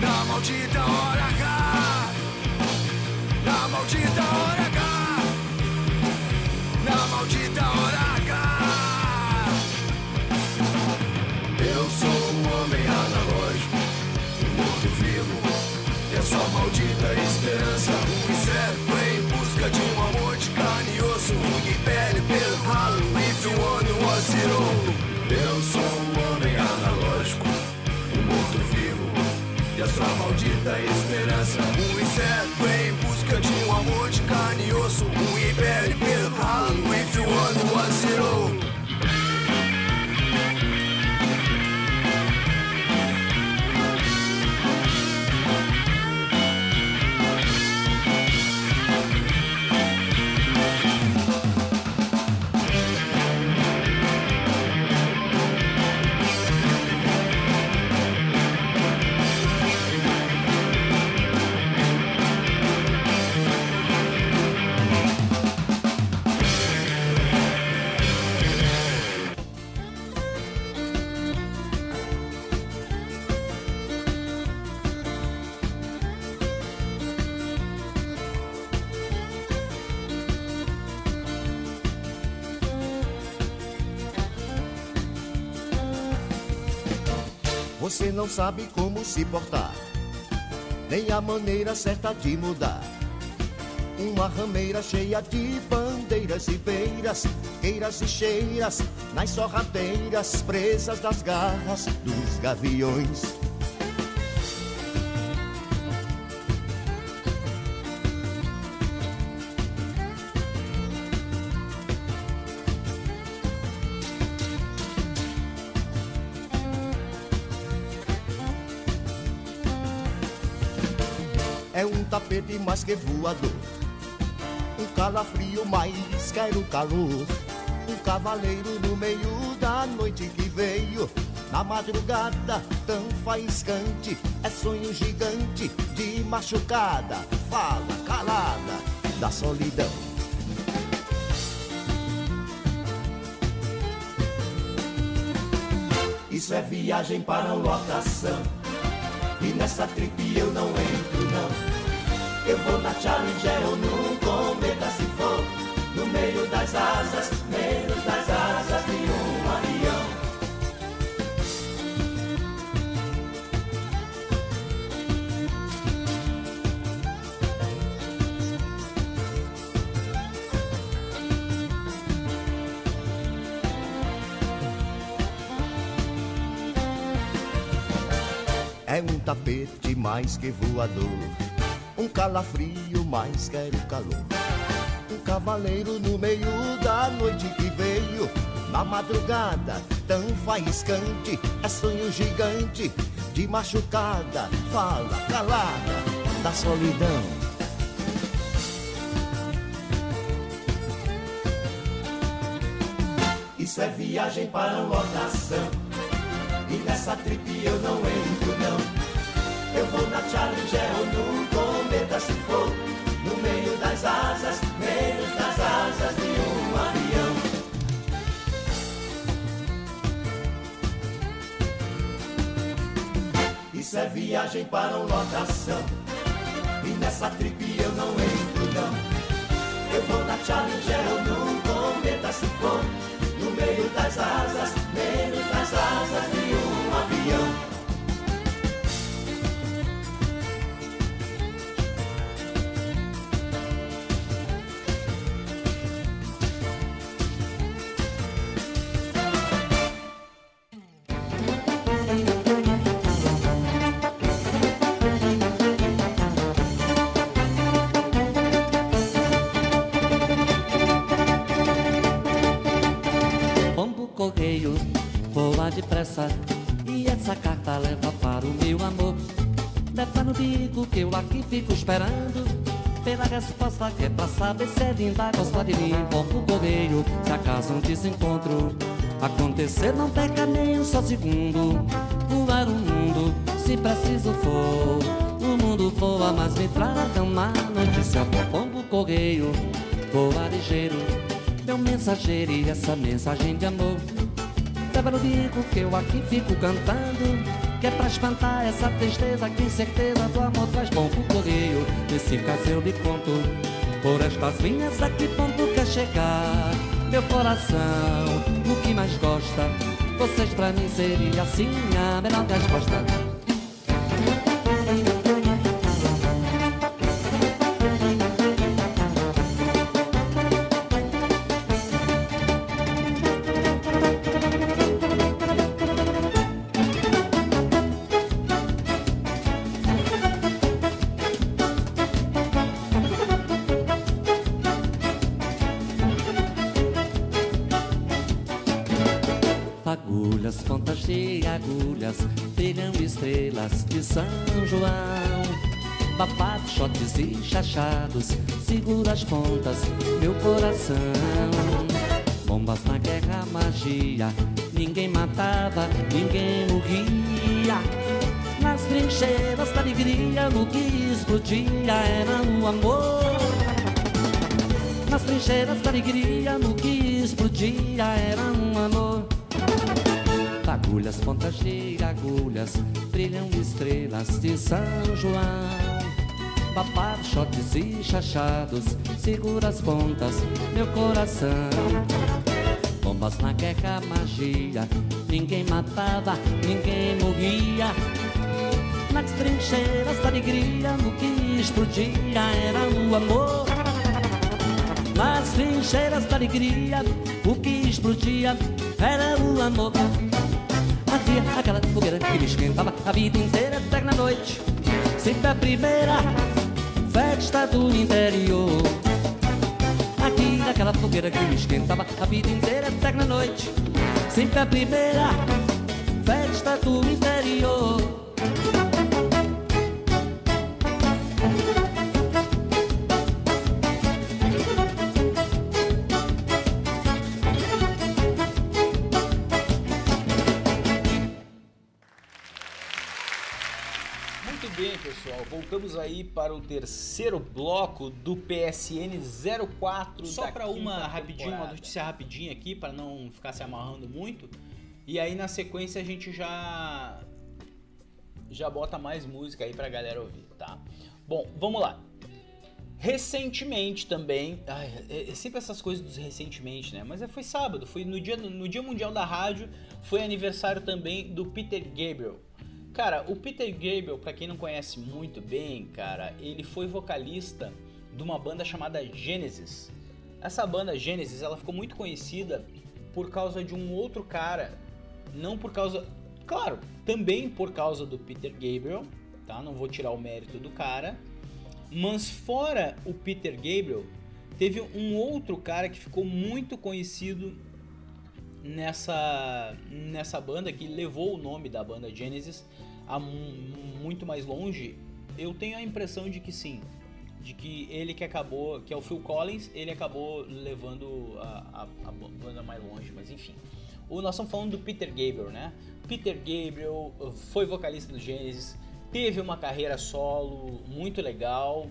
Na maldita hora H. Na maldita hora H. Na maldita hora H. Eu sou um homem analógico Um morto-vivo E a sua maldita esperança Um inseto em busca de um amor pele pelo ralo If you wanna was zero Eu sou um homem analógico Um morto-vivo E a sua maldita esperança. Um inseto em busca de um amor de carne e osso Unha e não sabe como se portar, nem a maneira certa de mudar. Uma rameira cheia de bandeiras e beiras, queiras e cheiras, nas sorrateiras presas das garras dos gaviões. Tapete mais que voador. Um calafrio mais quero calor. Um cavaleiro no meio da noite que veio. Na madrugada tão faiscante. É sonho gigante de machucada. Fala calada da solidão. Isso é viagem para lotação. E nessa trip eu não entro não Eu vou na Challenger ou no Cometa se for No meio das asas, menos das asas de um avião. É um tapete mais que voador, calafrio mais quero calor. Um cavaleiro no meio da noite que veio, na madrugada tão faiscante, é sonho gigante de machucada, fala calada da solidão. Isso é viagem para lotação. E nessa trip eu não entro não Eu vou na Challenger ou no asas, menos das asas de um avião. Isso é viagem para lotação. E nessa trip eu não entro não. Eu vou na Challenger ou no Cometa se for No meio das asas, menos das asas de um avião esperando Pela resposta que é pra saber se ele ainda gosta de mim. Correio, se acaso um desencontro. Acontecer não perca nem um só segundo. Voar o mundo, se preciso for. O mundo voa, mas me traga uma notícia Pombo correio, voa ligeiro. Meu mensageiro e essa mensagem de amor. Leva no bico que eu aqui fico cantando Que é pra espantar essa tristeza Que certeza do amor traz bom pro correio Nesse caso eu lhe conto Por estas linhas a que ponto quer chegar. Meu coração, o que mais gosta Vocês pra mim seria assim a melhor resposta Shots e chachados, segura as pontas, meu coração. Bombas na guerra, magia, ninguém matava, ninguém morria. Nas trincheiras da alegria, no que explodia era o amor. Nas trincheiras da alegria, no que explodia era um amor. Agulhas, pontas de agulhas, brilham estrelas de São João. Babados, shots e chachados, segura as pontas, meu coração. bombas na queca magia. Ninguém matava, ninguém morria. Nas trincheiras da alegria, o que explodia era o amor. Nas trincheiras da alegria, o que explodia era o amor. Havia aquela fogueira que me esquentava a vida inteira, até na noite. Sempre a primeira festa do interior. Aqui naquela fogueira que me esquentava a vida inteira, até na noite. Sempre a primeira festa do interior. Aí para o terceiro bloco do PSN 04 Só para uma rapidinho, uma notícia rapidinha aqui para não ficar se amarrando muito. E aí na sequência a gente já já bota mais música aí pra galera ouvir, tá? Bom, vamos lá. Recentemente também, ai, é, é sempre essas coisas dos recentemente, né? Mas é- foi sábado, foi no dia, no dia mundial da rádio, foi aniversário também do Peter Gabriel. Cara, o Peter Gabriel, pra quem não conhece muito bem, cara, ele foi vocalista de uma banda chamada Genesis. Essa banda Genesis, ela ficou muito conhecida por causa de um outro cara, não por causa, claro, também por causa do Peter Gabriel, tá? Não vou tirar o mérito do cara, mas fora o Peter Gabriel, teve um outro cara que ficou muito conhecido nessa nessa banda que levou o nome da banda Genesis a mu- muito mais longe. Eu tenho a impressão de que sim, de que ele que acabou, que é o Phil Collins, ele acabou levando a, a- a banda mais longe, mas enfim. O, nós estamos falando do Peter Gabriel, né? Peter Gabriel uh, foi vocalista do Genesis, teve uma carreira solo muito legal,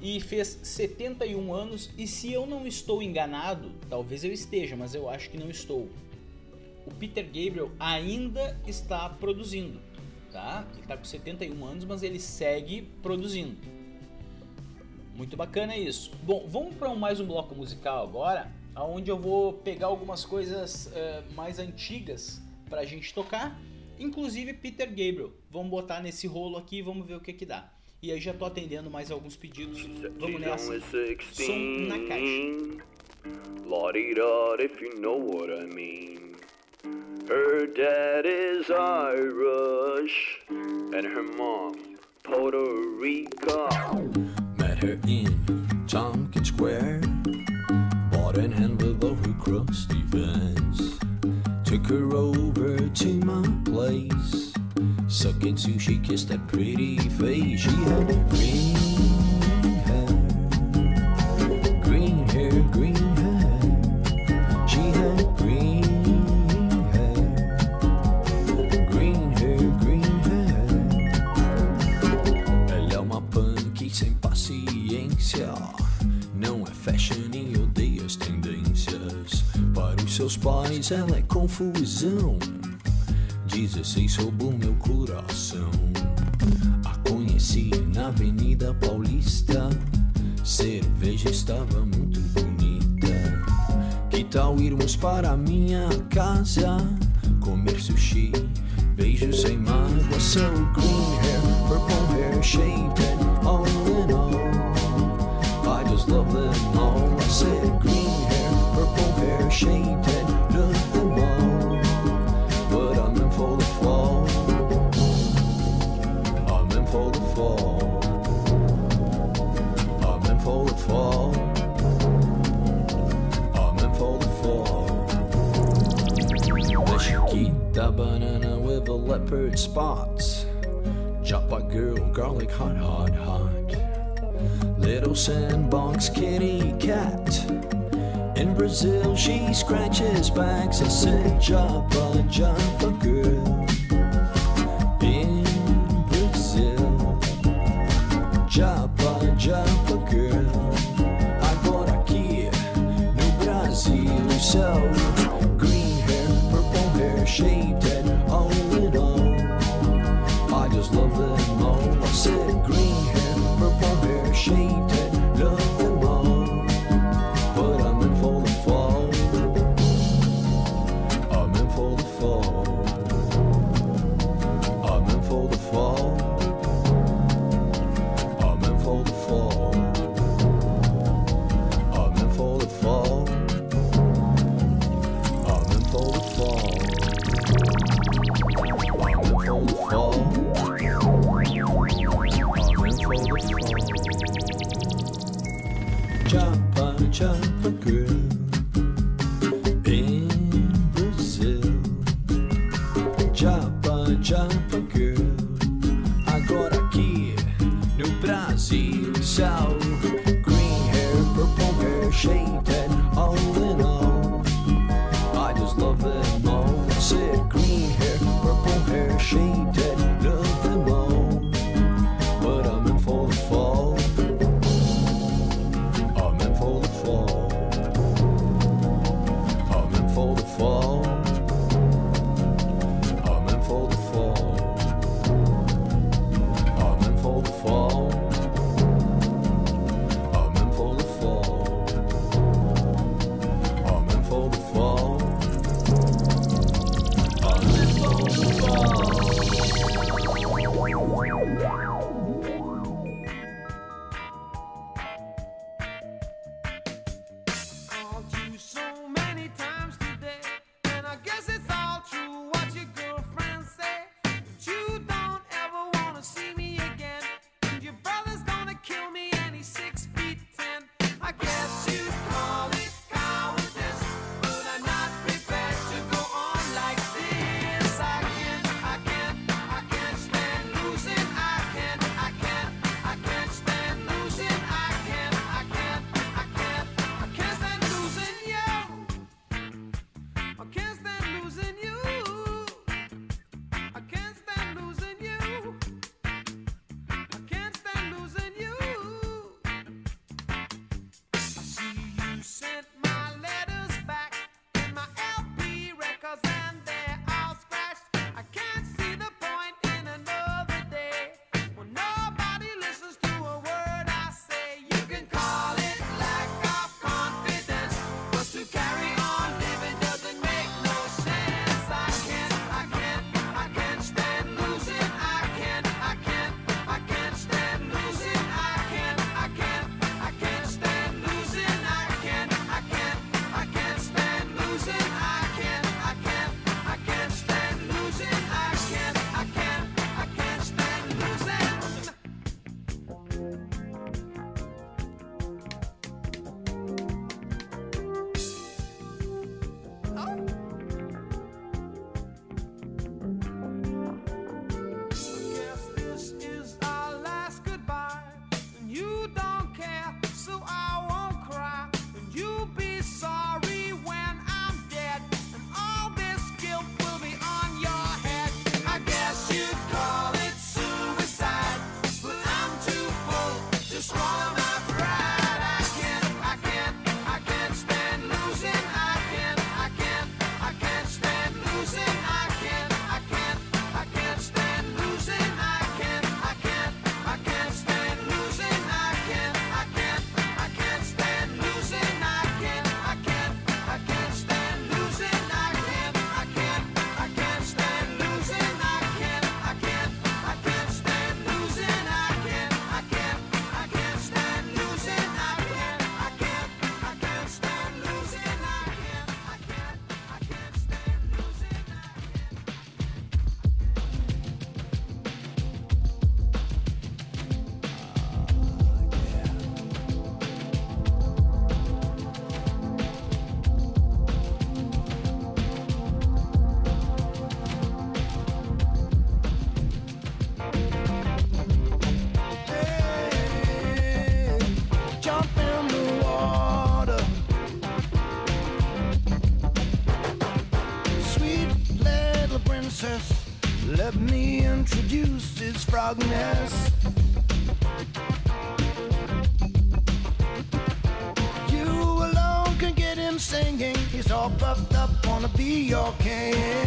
e fez 71 anos. E se eu não estou enganado, talvez eu esteja, mas eu acho que não estou. O Peter Gabriel ainda está produzindo, tá? Ele está com 71 anos, mas ele segue produzindo. Muito bacana isso. Bom, vamos para mais um bloco musical agora, onde eu vou pegar algumas coisas eh, mais antigas para a gente tocar, inclusive Peter Gabriel. Vamos botar nesse rolo aqui vamos ver o que que dá. E aí já tô atendendo mais alguns pedidos. Vamos nessa. Som na caixa. La-di-da, if you know what I mean. Her dad is Irish, and her mom Puerto Rico. Met her in Tompkins Square. Bought an envelope of crusty Vans. Took her over to my place. Sucking sushi, kissed that pretty face. She had green hair. Green hair, green hair. She had green hair. Green hair, green hair. Ela é uma punk sem paciência. Não é fashion e odeia as tendências. Para os seus pais, ela é confusão. 16 roubou meu coração. A conheci na Avenida Paulista. Cerveja estava muito bonita. Que tal irmos para minha casa? Comer sushi, beijos sem mágoa. So green hair, purple hair, head, all in all. I just love them all. I said green hair, purple hair, shaved head, love them all. I'm in for the fall. I'm in for the fall. I'm in for the fall. The Chiquita banana with the leopard spots. Joppa girl, garlic hot, hot, hot. Little sandbox kitty cat. In Brazil, she scratches backs. Said, Joppa, Joppa girl. In Brazil, Joppa girl. Agora aqui no Brasil, green hair, purple hair, japa, japa girl. Agora aqui no Brasil, salve. darkness. You alone can get him singing. He's all puffed up, wanna be your king.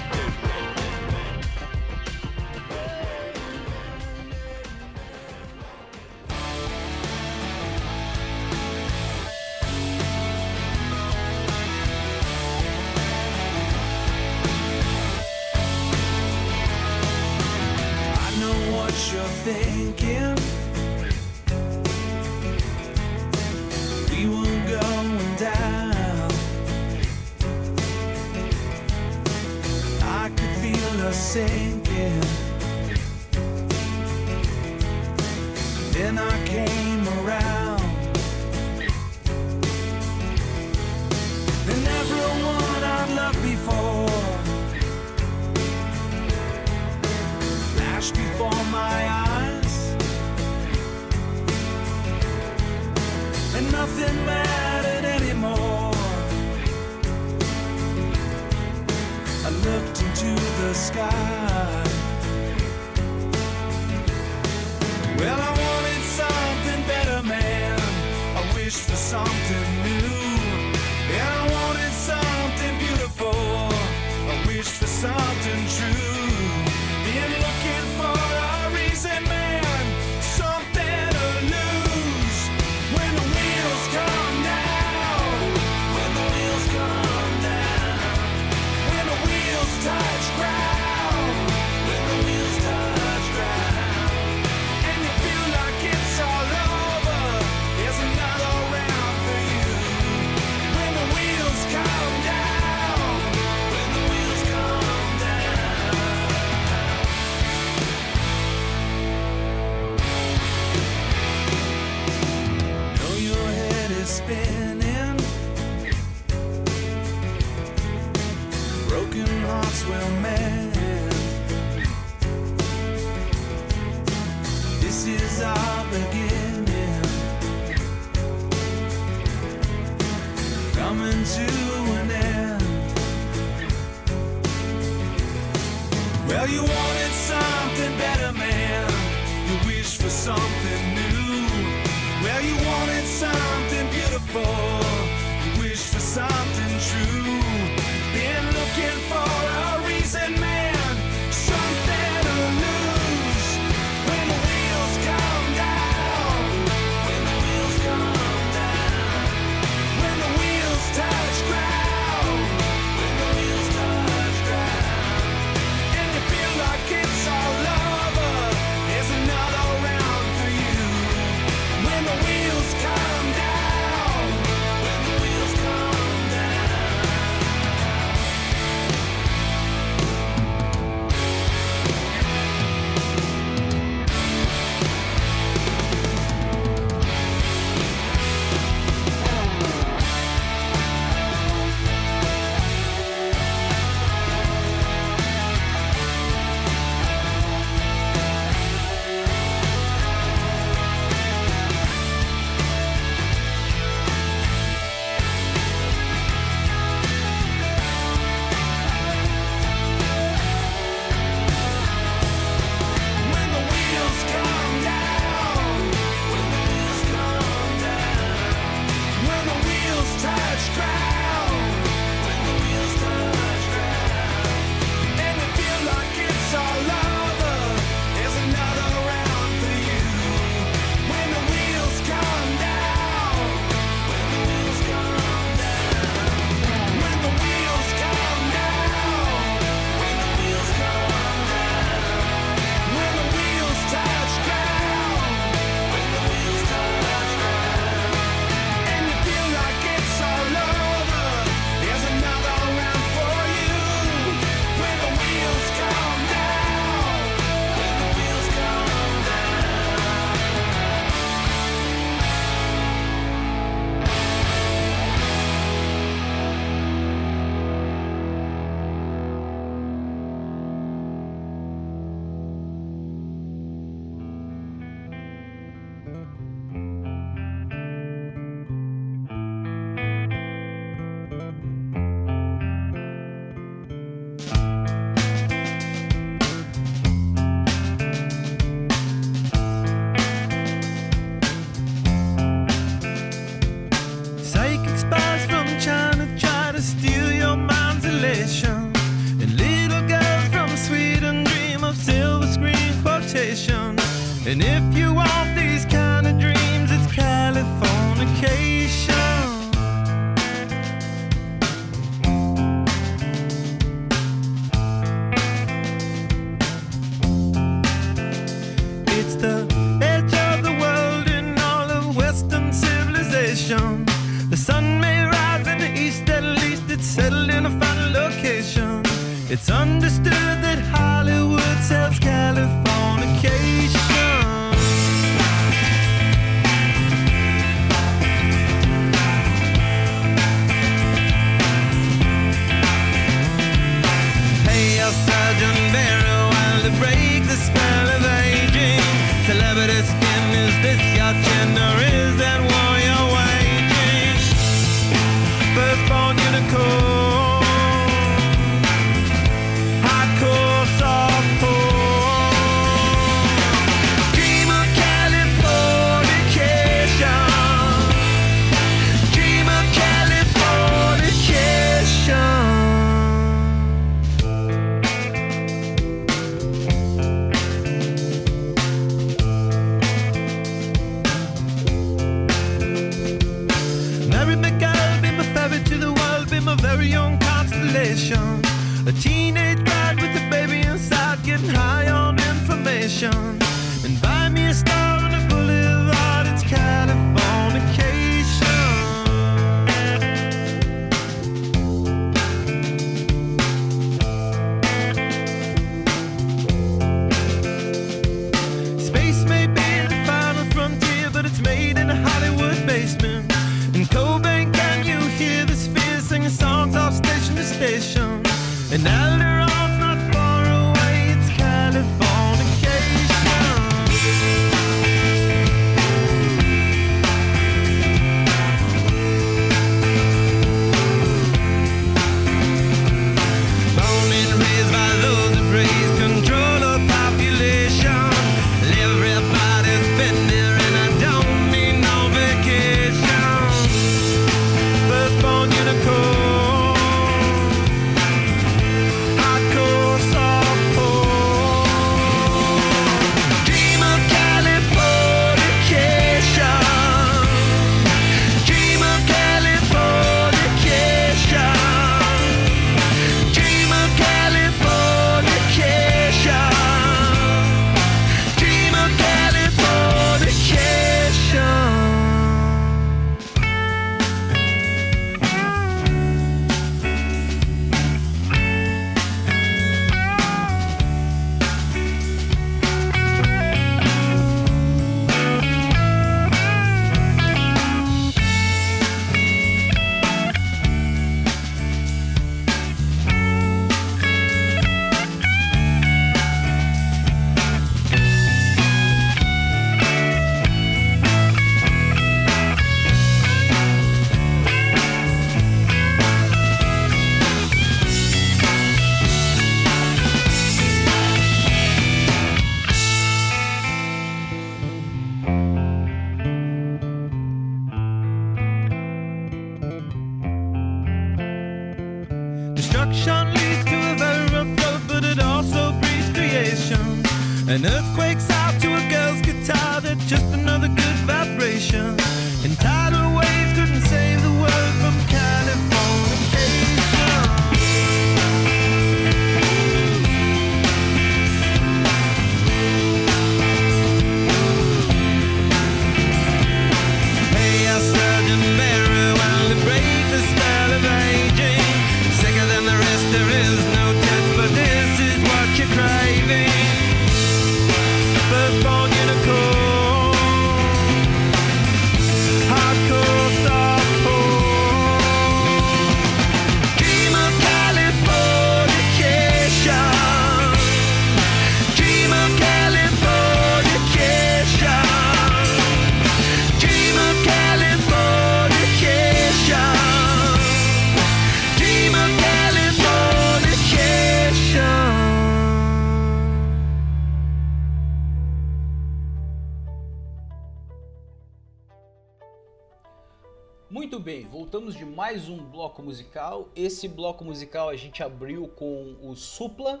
Esse bloco musical a gente abriu com o Supla,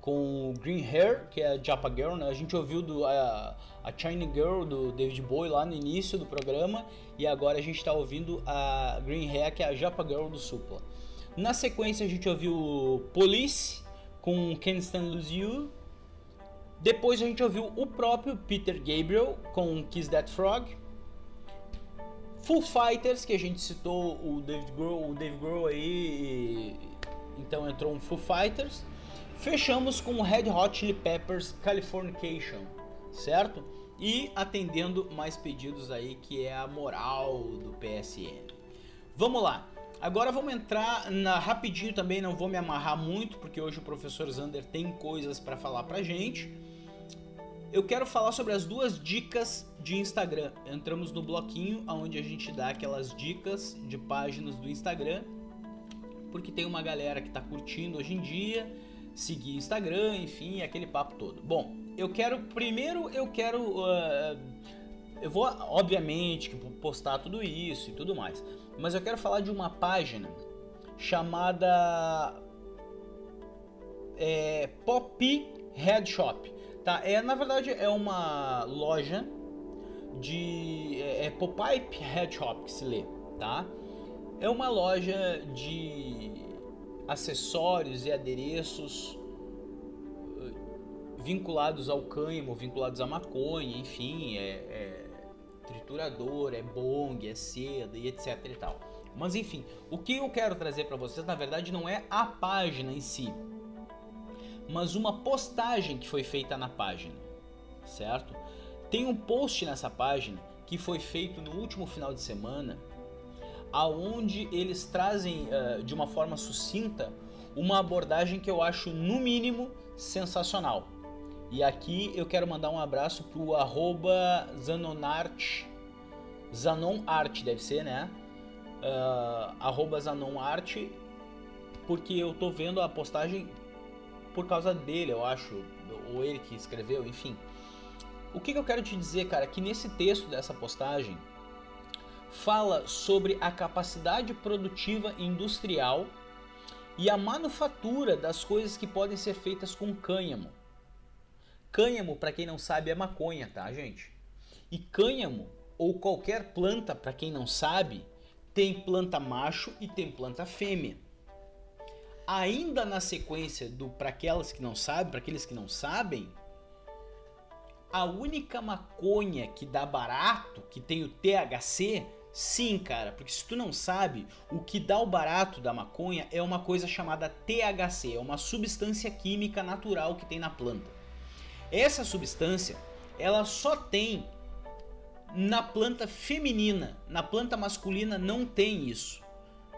com o Green Hair, que é a Japa Girl, né? A gente ouviu do, a, a China Girl do David Bowie lá no início do programa e agora a gente está ouvindo a Green Hair, que é a Japa Girl do Supla. Na sequência a gente ouviu Police com Can't Stand Lose You. Depois a gente ouviu o próprio Peter Gabriel com Kiss That Frog. Full Fighters, que a gente citou o David Grohl, o Dave Grohl aí, então entrou um Full Fighters. Fechamos com o Red Hot Chili Peppers Californication, certo? E atendendo mais pedidos aí, que é a moral do PSN. Vamos lá. Agora vamos entrar na rapidinho também, não vou me amarrar muito, porque hoje o professor Zander tem coisas para falar pra gente eu quero falar sobre as duas dicas de Instagram. Entramos no bloquinho onde a gente dá aquelas dicas de páginas do Instagram, porque tem uma galera que tá curtindo hoje em dia, seguir Instagram, enfim, aquele papo todo. Bom, eu quero primeiro eu quero ah, eu vou obviamente postar tudo isso e tudo mais, mas eu quero falar de uma página chamada é, Pop Head Shop. Tá, é na verdade é uma loja de é, é Pop-Up Head Shop que se lê, tá? É uma loja de acessórios e adereços eh, vinculados ao cânhamo, vinculados à maconha, enfim, é, é triturador, é bong, é seda e etc e tal. Mas enfim, o que eu quero trazer para vocês na verdade não é a página em si, mas uma postagem que foi feita na página, certo? Tem um post nessa página que foi feito no último final de semana, aonde eles trazem uh, de uma forma sucinta uma abordagem que eu acho no mínimo sensacional. E aqui eu quero mandar um abraço pro arroba Zanonart, Zanonart deve ser, né? Uh, arroba Zanonart, porque eu tô vendo a postagem por causa dele, eu acho, ou ele que escreveu, enfim. O que, que eu quero te dizer, cara, que nesse texto dessa postagem fala sobre a capacidade produtiva industrial e a manufatura das coisas que podem ser feitas com cânhamo. Cânhamo, para quem não sabe, é maconha, tá, gente? E cânhamo ou qualquer planta, para quem não sabe, tem planta macho e tem planta fêmea ainda na sequência do para aquelas que não sabem, para aqueles que não sabem, a única maconha que dá barato, que tem o THC, sim, cara, porque se tu não sabe, o que dá o barato da maconha é uma coisa chamada THC, é uma substância química natural que tem na planta. Essa substância, ela só tem na planta feminina, na planta masculina não tem isso.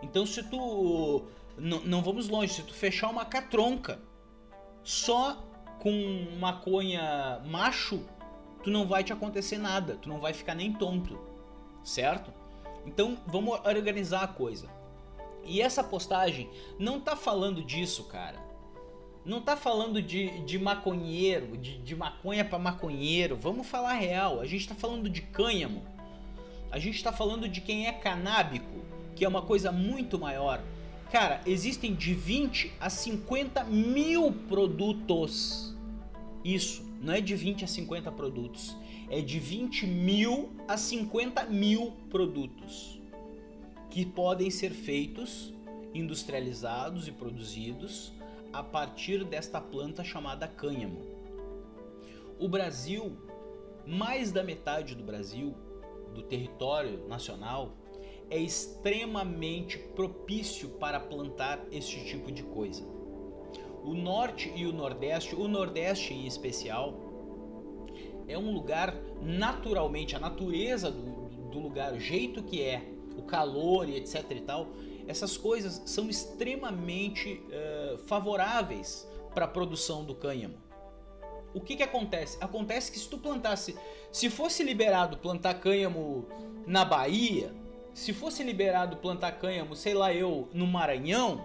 Então se tu não, vamos longe, se tu fechar uma catronca só com maconha macho, tu não vai te acontecer nada, tu não vai ficar nem tonto, certo? Então vamos organizar a coisa. E essa postagem não tá falando disso, cara. Não tá falando de, de maconheiro, de, de maconha para maconheiro. Vamos falar real. A gente tá falando de cânhamo. A gente tá falando de quem é canábico, que é uma coisa muito maior. Cara, existem de 20 a 50 mil produtos. Isso, não é de 20 a 50 produtos, é de 20 mil a 50 mil produtos que podem ser feitos, industrializados e produzidos a partir desta planta chamada cânhamo. O Brasil, mais da metade do Brasil, do território nacional, é extremamente propício para plantar este tipo de coisa. O norte e o nordeste, o nordeste em especial, é um lugar naturalmente, a natureza do, do lugar, o jeito que é, o calor e etc e tal, essas coisas são extremamente eh, favoráveis para a produção do cânhamo. O que que acontece? Acontece que se tu plantasse, se fosse liberado plantar cânhamo na Bahia, se fosse liberado plantar cânhamo, sei lá eu, no Maranhão,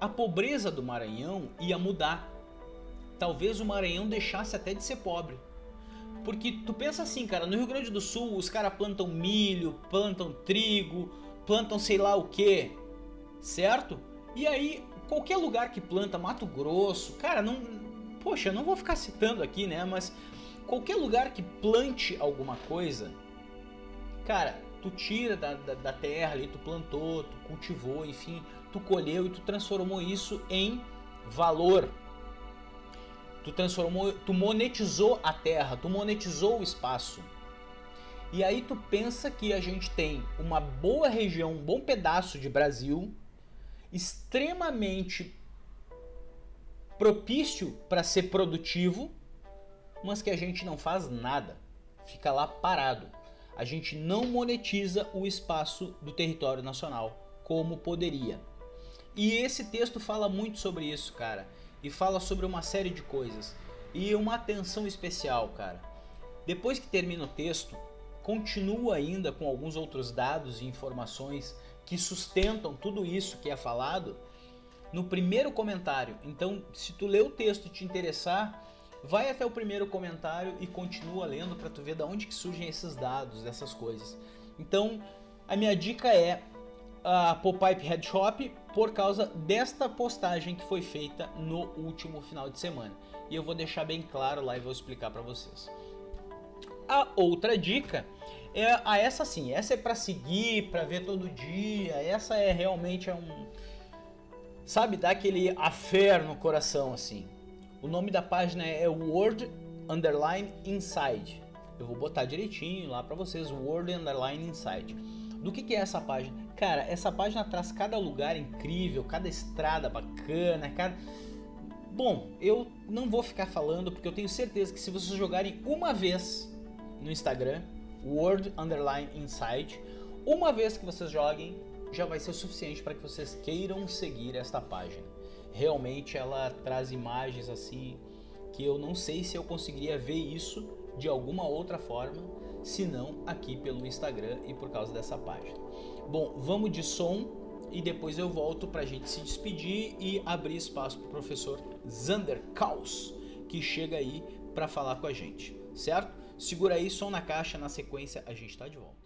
a pobreza do Maranhão ia mudar. Talvez o Maranhão deixasse até de ser pobre. Porque tu pensa assim, cara, no Rio Grande do Sul os caras plantam milho, plantam trigo, plantam sei lá o que, certo? E aí, qualquer lugar que planta, Mato Grosso, cara, não. Poxa, não vou ficar citando aqui, né? Mas qualquer lugar que plante alguma coisa, cara, tu tira da, da, da terra ali, tu plantou, tu cultivou, enfim, tu colheu e tu transformou isso em valor. Tu transformou, tu monetizou a terra, tu monetizou o espaço. E aí tu pensa que a gente tem uma boa região, um bom pedaço de Brasil, extremamente propício para ser produtivo, mas que a gente não faz nada. Fica lá parado. A gente não monetiza o espaço do território nacional como poderia. E esse texto fala muito sobre isso, cara. E fala sobre uma série de coisas. E uma atenção especial, cara. Depois que termina o texto, continua ainda com alguns outros dados e informações que sustentam tudo isso que é falado no primeiro comentário. Então, se tu ler o texto e te interessar, vai até o primeiro comentário e continua lendo para tu ver da onde que surgem esses dados, dessas coisas. Então, a minha dica é a Popipe Head Shop por causa desta postagem que foi feita no último final de semana. E eu vou deixar bem claro lá e vou explicar para vocês. A outra dica é a essa sim, essa é para seguir, para ver todo dia. Essa é realmente é um sabe, dá aquele affair no coração assim. O nome da página é Word Underline Inside. Eu vou botar direitinho lá para vocês, Word Underline Inside. Do que, que é essa página? Cara, essa página traz cada lugar incrível, cada estrada bacana, cada. Bom, eu não vou ficar falando porque eu tenho certeza que se vocês jogarem uma vez no Instagram, Word Underline Inside, uma vez que vocês joguem, já vai ser o suficiente para que vocês queiram seguir esta página. Realmente ela traz imagens assim que eu não sei se eu conseguiria ver isso de alguma outra forma, senão aqui pelo Instagram e por causa dessa página. Bom, vamos de som e depois eu volto para a gente se despedir e abrir espaço para o professor Zander Kaus, que chega aí para falar com a gente, certo? Segura aí, som na caixa, na sequência a gente está de volta.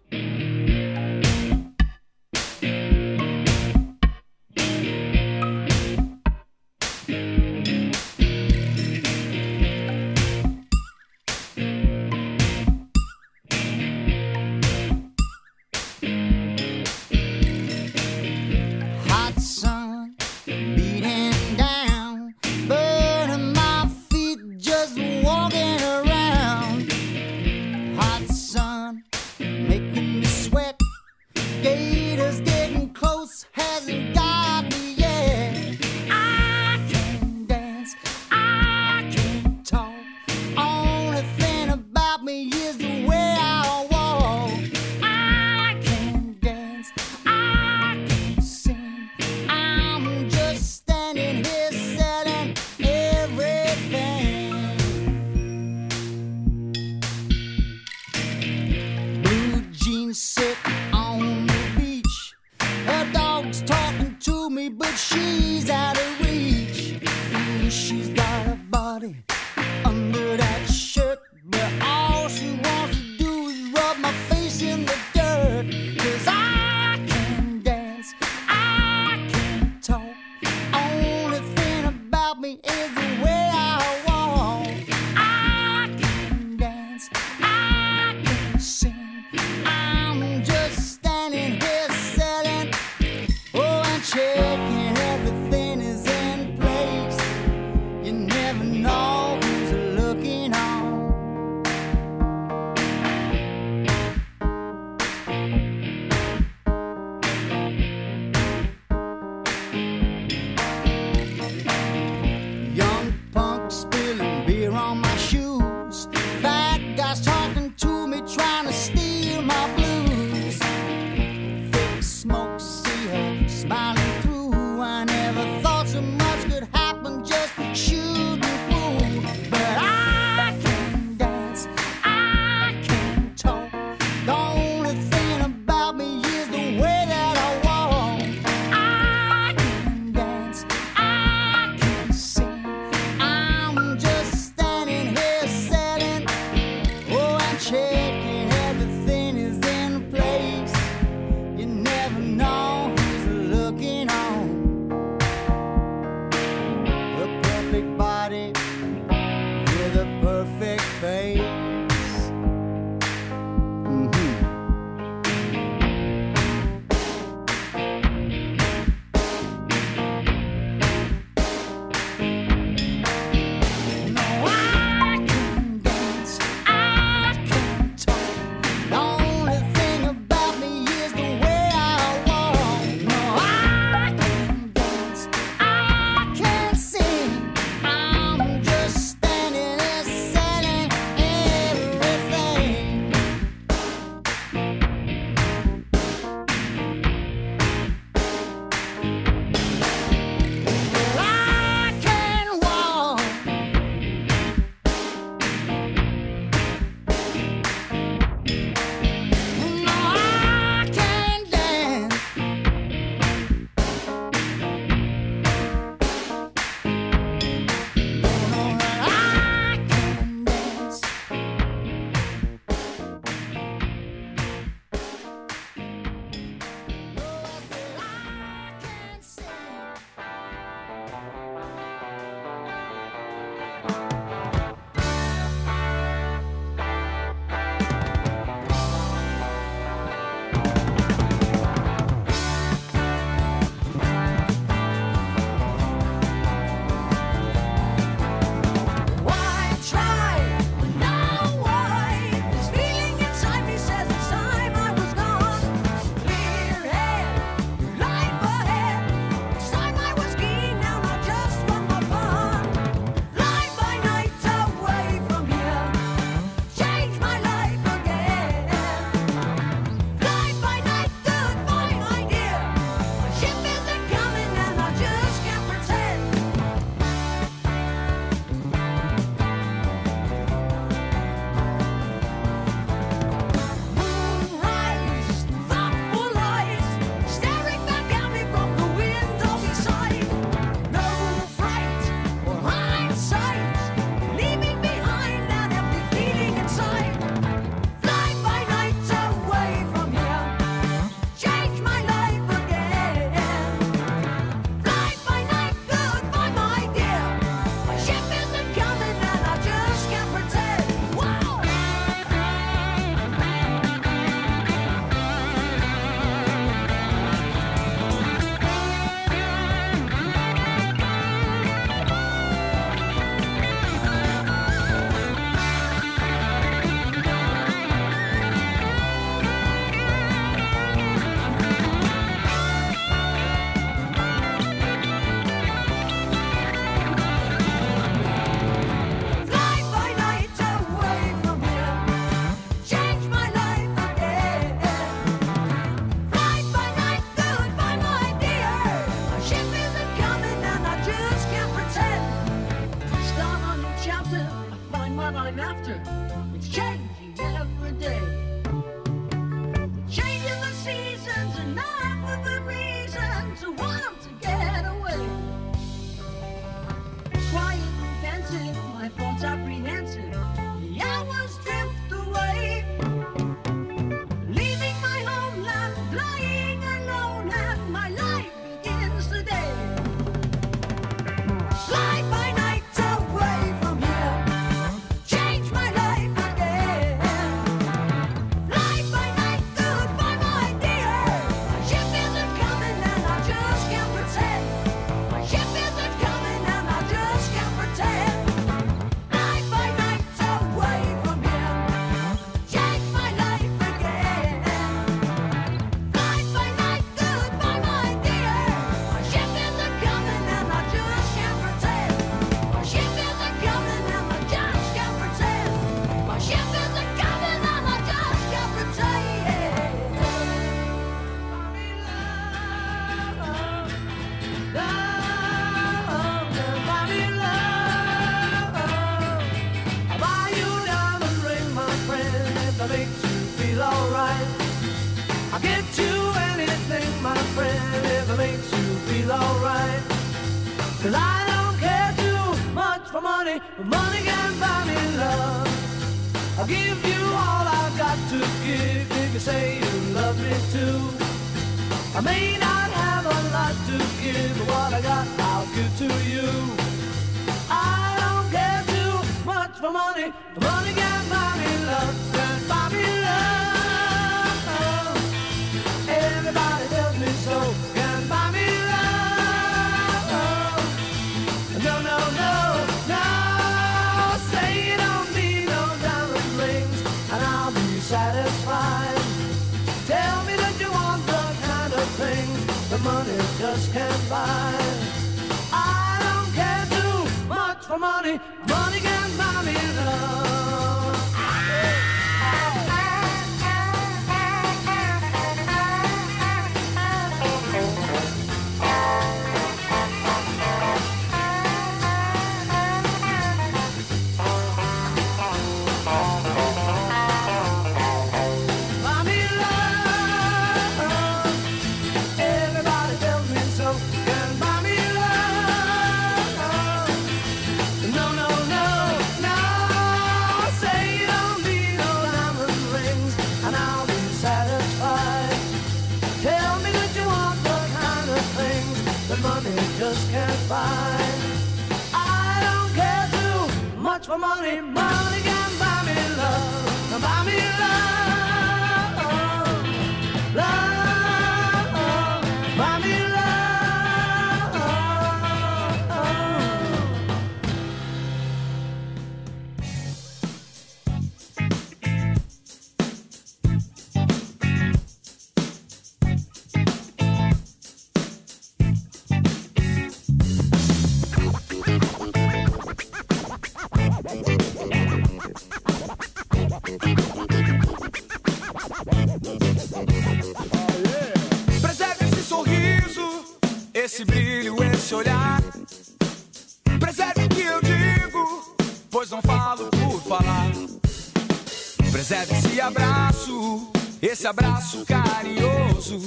esse abraço carinhoso.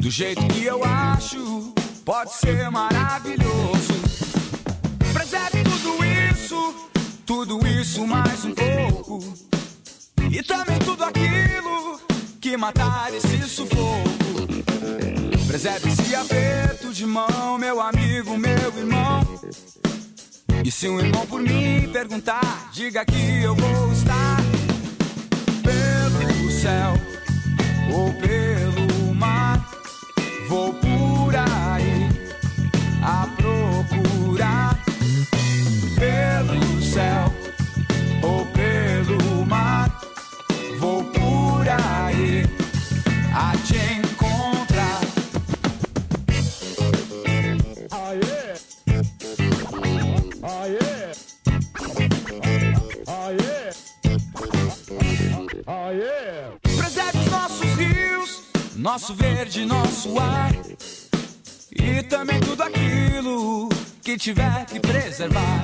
Do jeito que eu acho, pode ser maravilhoso. Preserve tudo isso, tudo isso mais um pouco. E também tudo aquilo que matar esse sufoco. Preserve esse aperto de mão, meu amigo, meu irmão. E se um irmão por mim perguntar, diga que eu vou céu ou pelo mar. Vou nosso verde, nosso ar e também tudo aquilo que tiver que preservar.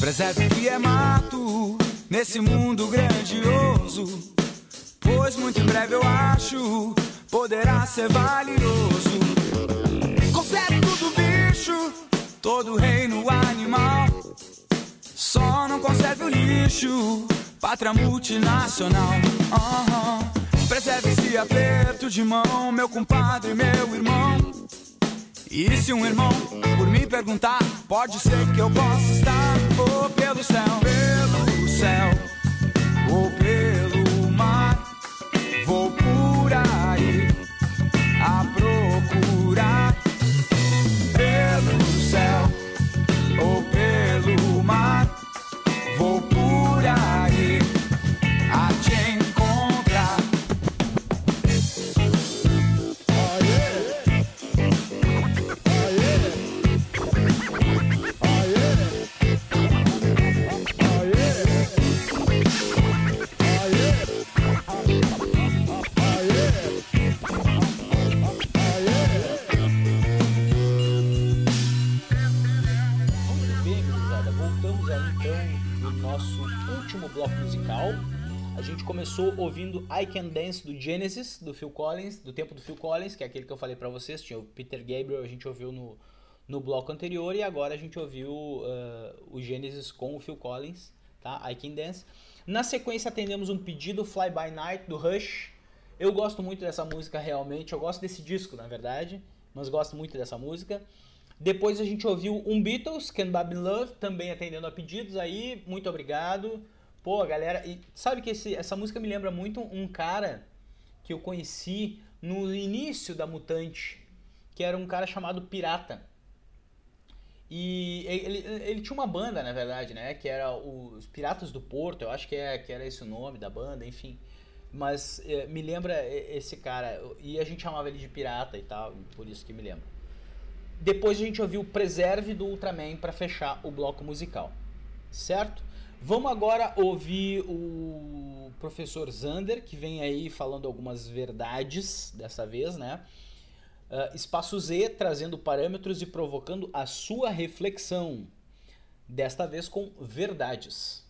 Preserve o que é mato nesse mundo grandioso, pois muito em breve eu acho poderá ser valioso. Conserve tudo bicho, todo reino animal. Só não conserve o lixo, pátria multinacional. Uhum. Preserve-se é aperto de mão, meu compadre, meu irmão. E se um irmão por me perguntar, pode ser que eu possa estar ou pelo céu, pelo céu, ou pelo nosso último bloco musical. A gente começou ouvindo I Can Dance do Genesis, do Phil Collins, do tempo do Phil Collins, que é aquele que eu falei para vocês, tinha o Peter Gabriel, a gente ouviu no, no bloco anterior e agora a gente ouviu uh, o Genesis com o Phil Collins, tá? I Can Dance. Na sequência atendemos um pedido Fly By Night do Rush. Eu gosto muito dessa música realmente, eu gosto desse disco, na verdade, mas gosto muito dessa música. Depois a gente ouviu um Beatles, Can Bob Love, também atendendo a pedidos aí, muito obrigado. Pô, galera, e sabe que esse, essa música me lembra muito um cara que eu conheci no início da Mutante, que era um cara chamado Pirata. E ele, ele tinha uma banda, na verdade, né? Que era os Piratas do Porto, eu acho que, é, que era esse o nome da banda, enfim. Mas é, me lembra esse cara. E a gente chamava ele de pirata e tal, por isso que me lembra. Depois a gente ouviu Preserve do Ultraman para fechar o bloco musical. Certo? Vamos agora ouvir o professor Zander, que vem aí falando algumas verdades dessa vez, né? Uh, espaço Z trazendo parâmetros e provocando a sua reflexão. Desta vez com verdades.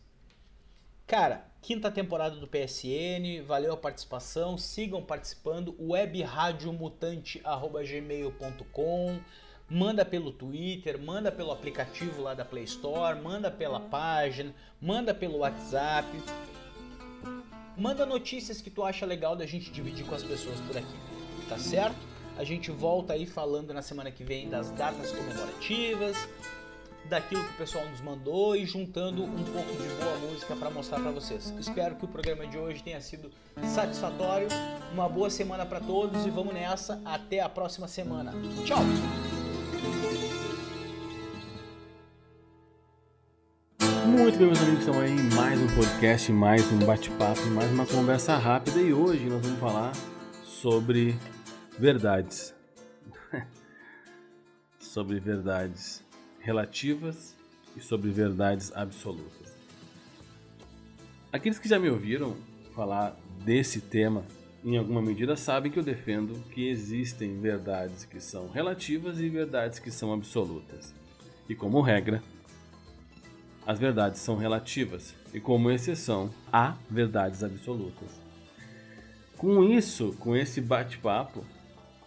Cara, quinta temporada do PSN, valeu a participação, sigam participando, webradiomutante.gmail.com, manda pelo Twitter, manda pelo aplicativo lá da Play Store, manda pela página, manda pelo WhatsApp. Manda notícias que tu acha legal da gente dividir com as pessoas por aqui, tá certo? A gente volta aí falando na semana que vem das datas comemorativas, daquilo que o pessoal nos mandou e juntando um pouco de boa música para mostrar para vocês. Espero que o programa de hoje tenha sido satisfatório. Uma boa semana para todos e vamos nessa. Até a próxima semana. Tchau! Muito bem, meus amigos, estamos aí em mais um podcast, mais um bate-papo, mais uma conversa rápida e hoje nós vamos falar sobre verdades. sobre verdades relativas e sobre verdades absolutas. Aqueles que já me ouviram falar desse tema, em alguma medida, sabem que eu defendo que existem verdades que são relativas e verdades que são absolutas. E como regra, as verdades são relativas e como exceção, há verdades absolutas. Com isso, com esse bate-papo,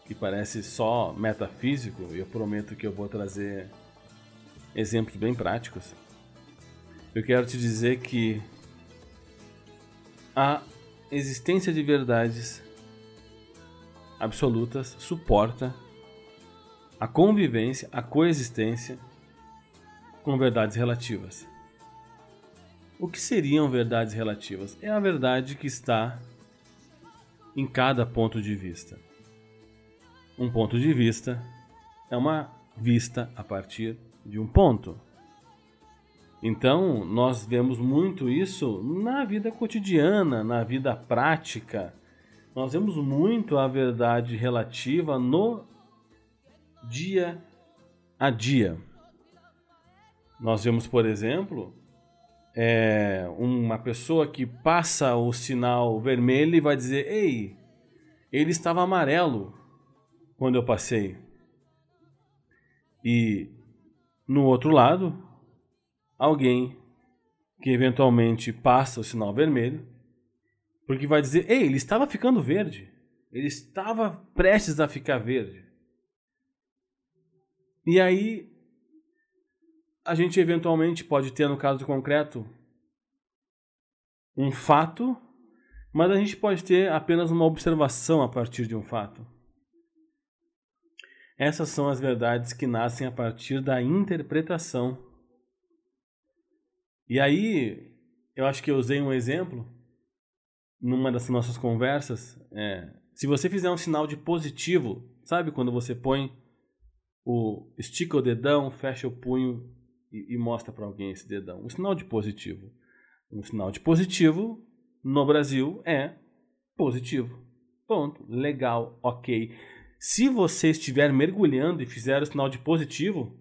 que parece só metafísico, eu prometo que eu vou trazer exemplos bem práticos. Eu quero te dizer que a existência de verdades absolutas suporta a convivência, a coexistência com verdades relativas. O que seriam verdades relativas? É a verdade que está em cada ponto de vista. Um ponto de vista é uma vista a partir de um ponto. Então, nós vemos muito isso na vida cotidiana, na vida prática. Nós vemos muito a verdade relativa no dia a dia. Nós vemos, por exemplo, é, uma pessoa que passa o sinal vermelho e vai dizer: Ei, ele estava amarelo quando eu passei. E no outro lado, alguém que eventualmente passa o sinal vermelho, porque vai dizer: Ei, ele estava ficando verde. Ele estava prestes a ficar verde. E aí, a gente eventualmente pode ter, no caso concreto, um fato, mas a gente pode ter apenas uma observação a partir de um fato. Essas são as verdades que nascem a partir da interpretação. E aí, eu acho que eu usei um exemplo numa das nossas conversas. É, se você fizer um sinal de positivo, sabe quando você põe o estica o dedão, fecha o punho e, e mostra para alguém esse dedão, um sinal de positivo. Um sinal de positivo no Brasil é positivo. Ponto. Legal, ok. Se você estiver mergulhando e fizer o sinal de positivo,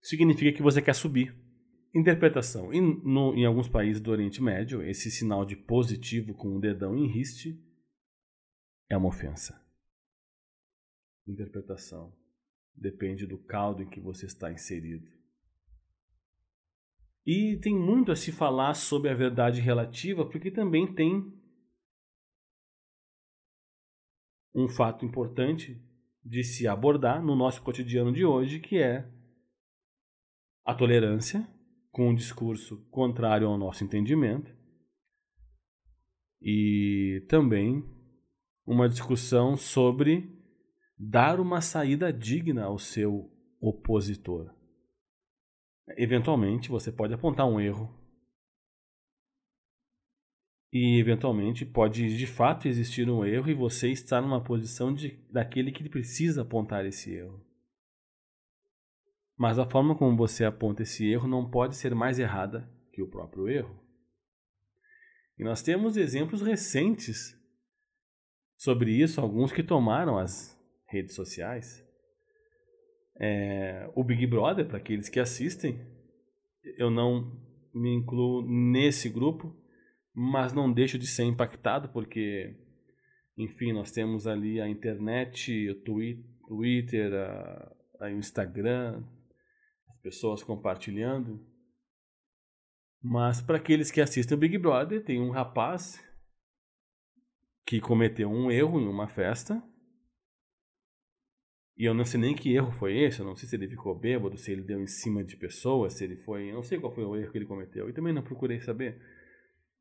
significa que você quer subir. Interpretação. Em, no, em alguns países do Oriente Médio, esse sinal de positivo com o dedão em riste é uma ofensa. Interpretação. Depende do caldo em que você está inserido. E tem muito a se falar sobre a verdade relativa, porque também tem um fato importante de se abordar no nosso cotidiano de hoje, que é a tolerância com um discurso contrário ao nosso entendimento e também uma discussão sobre dar uma saída digna ao seu opositor. Eventualmente, você pode apontar um erro. E eventualmente pode de fato existir um erro e você está numa posição de, daquele que precisa apontar esse erro. Mas a forma como você aponta esse erro não pode ser mais errada que o próprio erro. E nós temos exemplos recentes sobre isso, alguns que tomaram as redes sociais. É, o Big Brother, para aqueles que assistem, eu não me incluo nesse grupo, mas não deixo de ser impactado porque, enfim, nós temos ali a internet, o Twitter, a, a o Instagram, as pessoas compartilhando. Mas para aqueles que assistem o Big Brother, tem um rapaz que cometeu um erro em uma festa. E eu não sei nem que erro foi esse, eu não sei se ele ficou bêbado, se ele deu em cima de pessoas, se ele foi. Eu não sei qual foi o erro que ele cometeu. E também não procurei saber.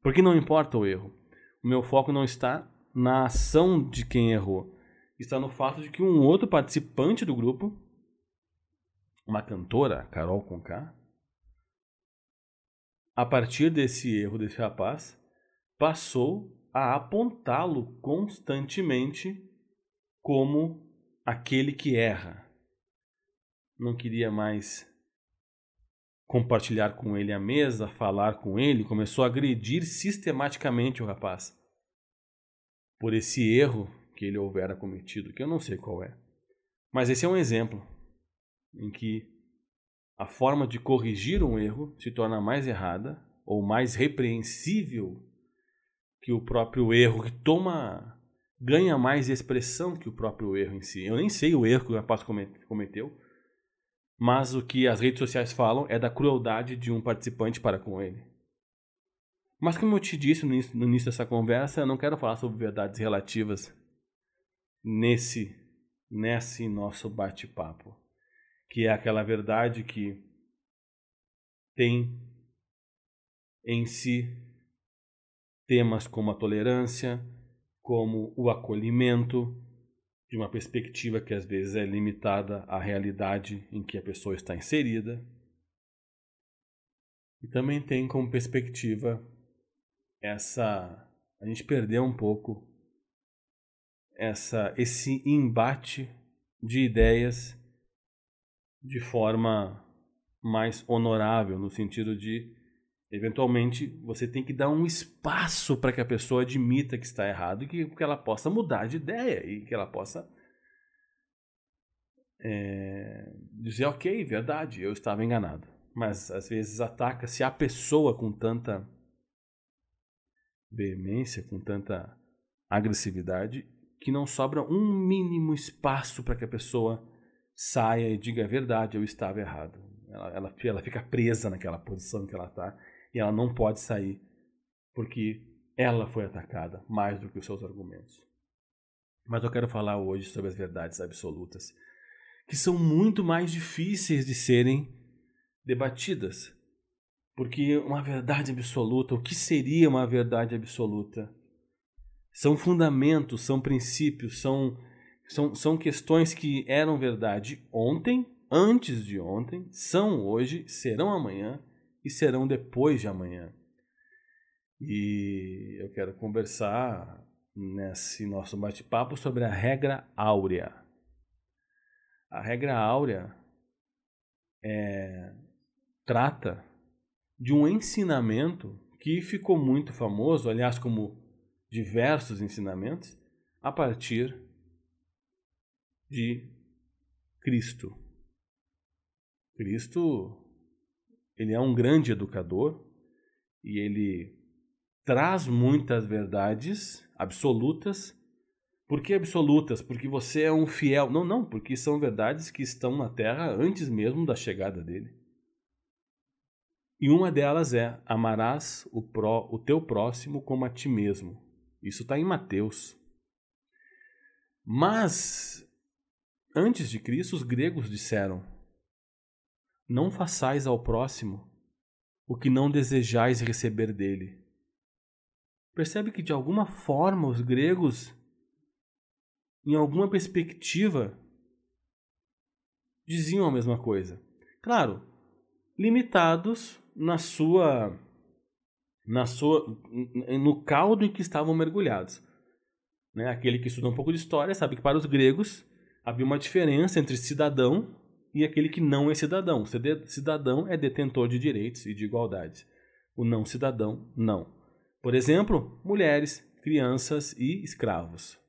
Porque não importa o erro. O meu foco não está na ação de quem errou. Está no fato de que um outro participante do grupo, uma cantora, Carol Conká, a partir desse erro desse rapaz, passou a apontá-lo constantemente como aquele que erra. Não queria mais compartilhar com ele a mesa, falar com ele, começou a agredir sistematicamente o rapaz por esse erro que ele houvera cometido, que eu não sei qual é. Mas esse é um exemplo em que a forma de corrigir um erro se torna mais errada ou mais repreensível que o próprio erro, que toma ganha mais expressão que o próprio erro em si. Eu nem sei o erro que o rapaz cometeu, mas o que as redes sociais falam é da crueldade de um participante para com ele. Mas como eu te disse no início, no início dessa conversa, eu não quero falar sobre verdades relativas nesse nesse nosso bate-papo, que é aquela verdade que tem em si temas como a tolerância, como o acolhimento, de uma perspectiva que às vezes é limitada à realidade em que a pessoa está inserida. E também tem como perspectiva essa a gente perdeu um pouco essa esse embate de ideias de forma mais honorável no sentido de Eventualmente, você tem que dar um espaço para que a pessoa admita que está errado e que, que ela possa mudar de ideia e que ela possa é, dizer, ok, verdade, eu estava enganado. Mas às vezes ataca-se a pessoa com tanta veemência, com tanta agressividade, que não sobra um mínimo espaço para que a pessoa saia e diga a verdade, eu estava errado. Ela, ela, ela fica presa naquela posição que ela está e ela não pode sair porque ela foi atacada mais do que os seus argumentos. Mas eu quero falar hoje sobre as verdades absolutas, que são muito mais difíceis de serem debatidas. Porque uma verdade absoluta, o que seria uma verdade absoluta? São fundamentos, são princípios, são, são, são questões que eram verdade ontem, antes de ontem, são hoje, serão amanhã e serão depois de amanhã. E eu quero conversar nesse nosso bate-papo sobre a regra áurea. A regra áurea é, trata de um ensinamento que ficou muito famoso, aliás, como diversos ensinamentos, a partir de Cristo. Cristo ele é um grande educador e ele traz muitas verdades absolutas. Por que absolutas? Porque você é um fiel. Não, não, porque são verdades que estão na terra antes mesmo da chegada dele. E uma delas é: amarás o, pró, o teu próximo como a ti mesmo. Isso está em Mateus. Mas Antes de Cristo, os gregos disseram: Não façais ao próximo o que não desejais receber dele. Percebe que de alguma forma os gregos, em alguma perspectiva, diziam a mesma coisa. Claro, limitados na sua na sua no caldo em que estavam mergulhados. Né? Aquele que estuda um pouco de história sabe que para os gregos havia uma diferença entre cidadão e aquele que não é cidadão. Cidadão é detentor de direitos e de igualdades. O não cidadão, não. Por exemplo, mulheres, crianças e escravos.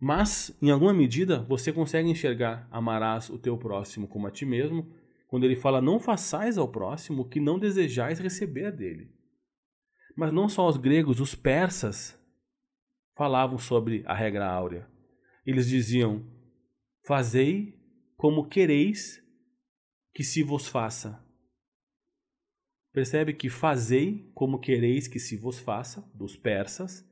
Mas, em alguma medida, você consegue enxergar amarás o teu próximo como a ti mesmo, quando ele fala não façais ao próximo o que não desejais receber dele. Mas não só os gregos, os persas falavam sobre a regra áurea. Eles diziam: Fazei como quereis que se vos faça. Percebe que fazei como quereis que se vos faça, dos persas,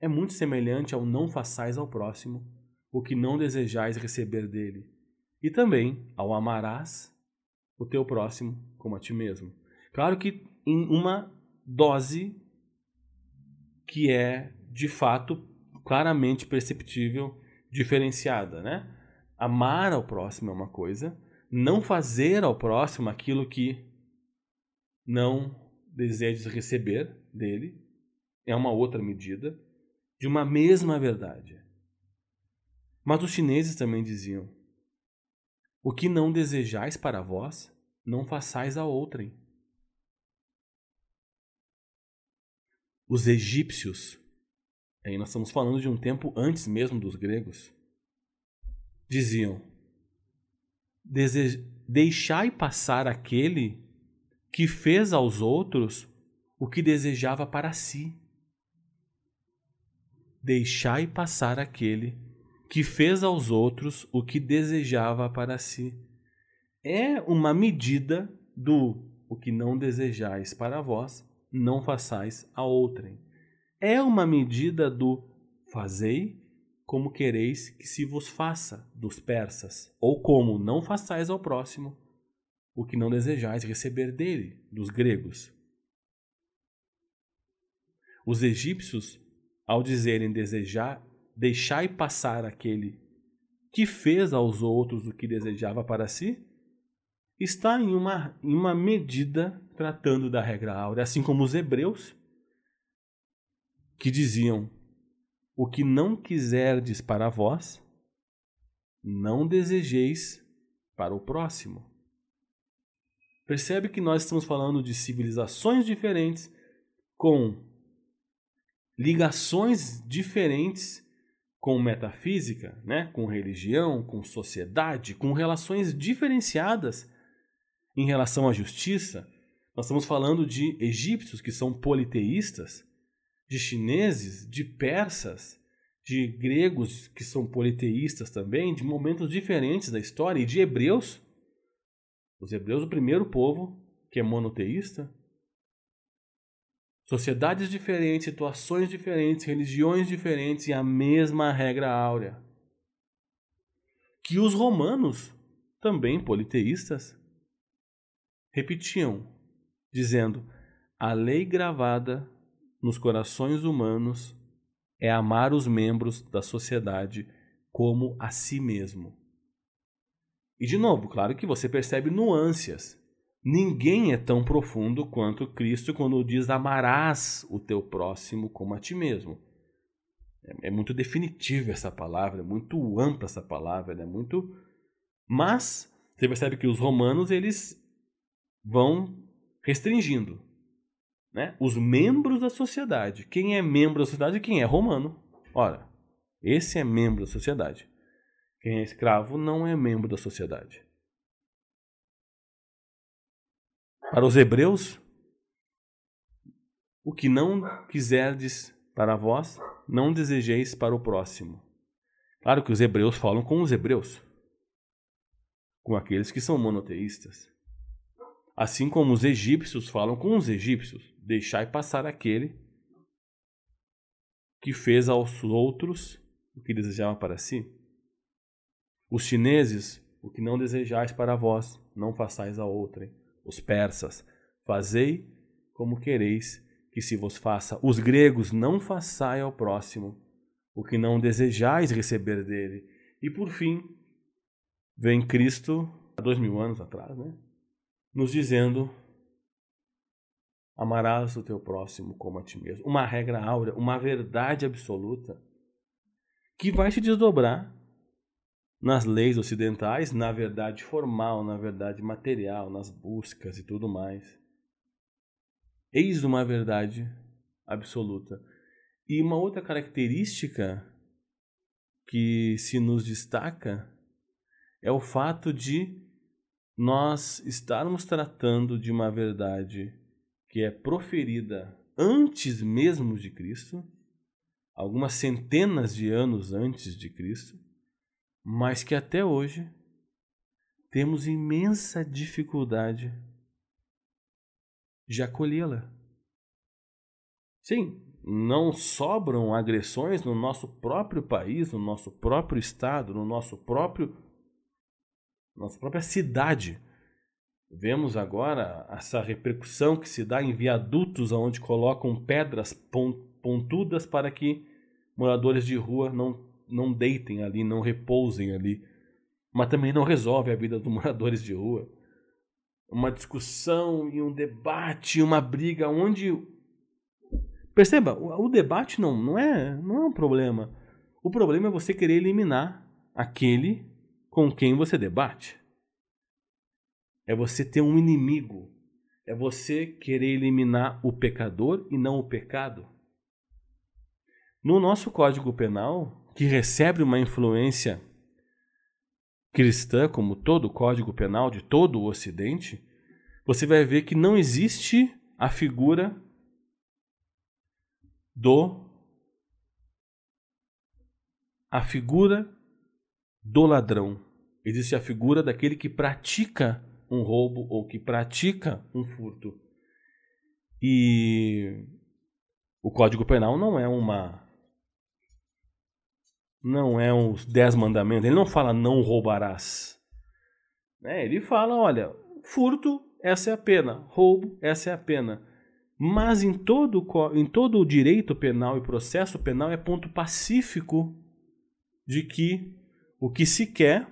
é muito semelhante ao não façais ao próximo o que não desejais receber dele, e também ao amarás o teu próximo como a ti mesmo. Claro que em uma dose que é de fato claramente perceptível, diferenciada, né? Amar ao próximo é uma coisa, não fazer ao próximo aquilo que não desejas receber dele é uma outra medida de uma mesma verdade. Mas os chineses também diziam: O que não desejais para vós, não façais a outrem. Os egípcios, aí nós estamos falando de um tempo antes mesmo dos gregos, diziam: Deixai passar aquele que fez aos outros o que desejava para si deixai passar aquele que fez aos outros o que desejava para si. É uma medida do o que não desejais para vós, não façais a outrem. É uma medida do fazei como quereis que se vos faça dos persas, ou como não façais ao próximo o que não desejais receber dele, dos gregos. Os egípcios ao dizerem desejar, deixai passar aquele que fez aos outros o que desejava para si, está em uma, em uma medida tratando da regra áurea, assim como os hebreus, que diziam: O que não quiserdes para vós, não desejeis para o próximo. Percebe que nós estamos falando de civilizações diferentes com ligações diferentes com metafísica, né? com religião, com sociedade, com relações diferenciadas em relação à justiça. Nós estamos falando de egípcios que são politeístas, de chineses, de persas, de gregos que são politeístas também, de momentos diferentes da história, e de hebreus. Os hebreus, o primeiro povo que é monoteísta, Sociedades diferentes, situações diferentes, religiões diferentes e a mesma regra áurea. Que os romanos, também politeístas, repetiam, dizendo: a lei gravada nos corações humanos é amar os membros da sociedade como a si mesmo. E de novo, claro que você percebe nuances Ninguém é tão profundo quanto Cristo quando diz amarás o teu próximo como a ti mesmo. É, é muito definitiva essa palavra, é muito ampla essa palavra, é muito. Mas você percebe que os romanos eles vão restringindo, né? Os membros da sociedade. Quem é membro da sociedade e quem é romano. Ora, esse é membro da sociedade. Quem é escravo não é membro da sociedade. Para os hebreus, o que não quiserdes para vós, não desejeis para o próximo. Claro que os hebreus falam com os hebreus, com aqueles que são monoteístas. Assim como os egípcios falam com os egípcios, deixai passar aquele que fez aos outros o que desejava para si. Os chineses, o que não desejais para vós, não façais a outrem. Os persas, fazei como quereis que se vos faça. Os gregos, não façai ao próximo o que não desejais receber dele. E por fim, vem Cristo, há dois mil anos atrás, né? Nos dizendo: amarás o teu próximo como a ti mesmo. Uma regra áurea, uma verdade absoluta que vai se desdobrar nas leis ocidentais, na verdade formal, na verdade material, nas buscas e tudo mais. Eis uma verdade absoluta. E uma outra característica que se nos destaca é o fato de nós estarmos tratando de uma verdade que é proferida antes mesmo de Cristo, algumas centenas de anos antes de Cristo, mas que até hoje temos imensa dificuldade de acolhê-la. Sim, não sobram agressões no nosso próprio país, no nosso próprio estado, no nosso próprio nossa própria cidade. Vemos agora essa repercussão que se dá em viadutos onde colocam pedras pontudas para que moradores de rua não, não deitem ali, não repousem ali. Mas também não resolve a vida dos moradores de rua. Uma discussão e um debate, uma briga onde Perceba, o, o debate não, não, é, não é um problema. O problema é você querer eliminar aquele com quem você debate. É você ter um inimigo. É você querer eliminar o pecador e não o pecado. No nosso Código Penal, que recebe uma influência cristã, como todo o Código Penal de todo o Ocidente, você vai ver que não existe a figura do a figura do ladrão. Existe a figura daquele que pratica um roubo ou que pratica um furto. E o Código Penal não é uma não é os dez mandamentos. Ele não fala não roubarás. É, ele fala, olha, furto, essa é a pena. Roubo, essa é a pena. Mas em todo, em todo o direito penal e processo penal é ponto pacífico de que o que se quer,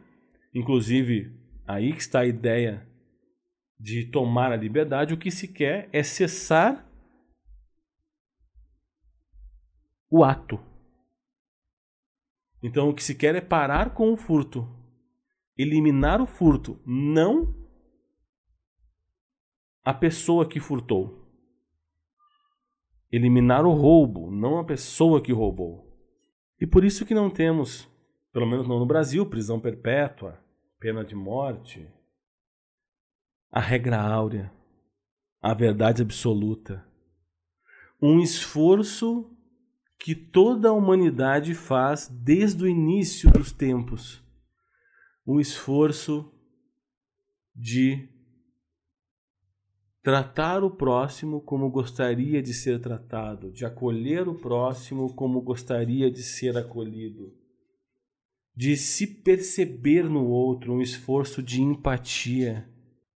inclusive aí que está a ideia de tomar a liberdade, o que se quer é cessar o ato. Então o que se quer é parar com o furto, eliminar o furto, não a pessoa que furtou eliminar o roubo, não a pessoa que roubou. E por isso que não temos, pelo menos não no Brasil, prisão perpétua, pena de morte, a regra áurea, a verdade absoluta. Um esforço que toda a humanidade faz desde o início dos tempos. Um esforço de tratar o próximo como gostaria de ser tratado, de acolher o próximo como gostaria de ser acolhido, de se perceber no outro, um esforço de empatia,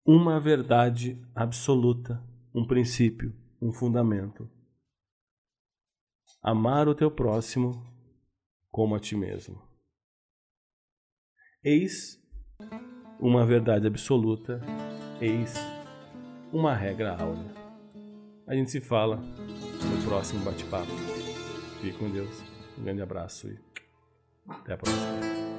uma verdade absoluta, um princípio, um fundamento. Amar o teu próximo como a ti mesmo. Eis uma verdade absoluta, eis uma regra áurea. A gente se fala no próximo bate-papo. Fique com Deus. Um grande abraço e até a próxima.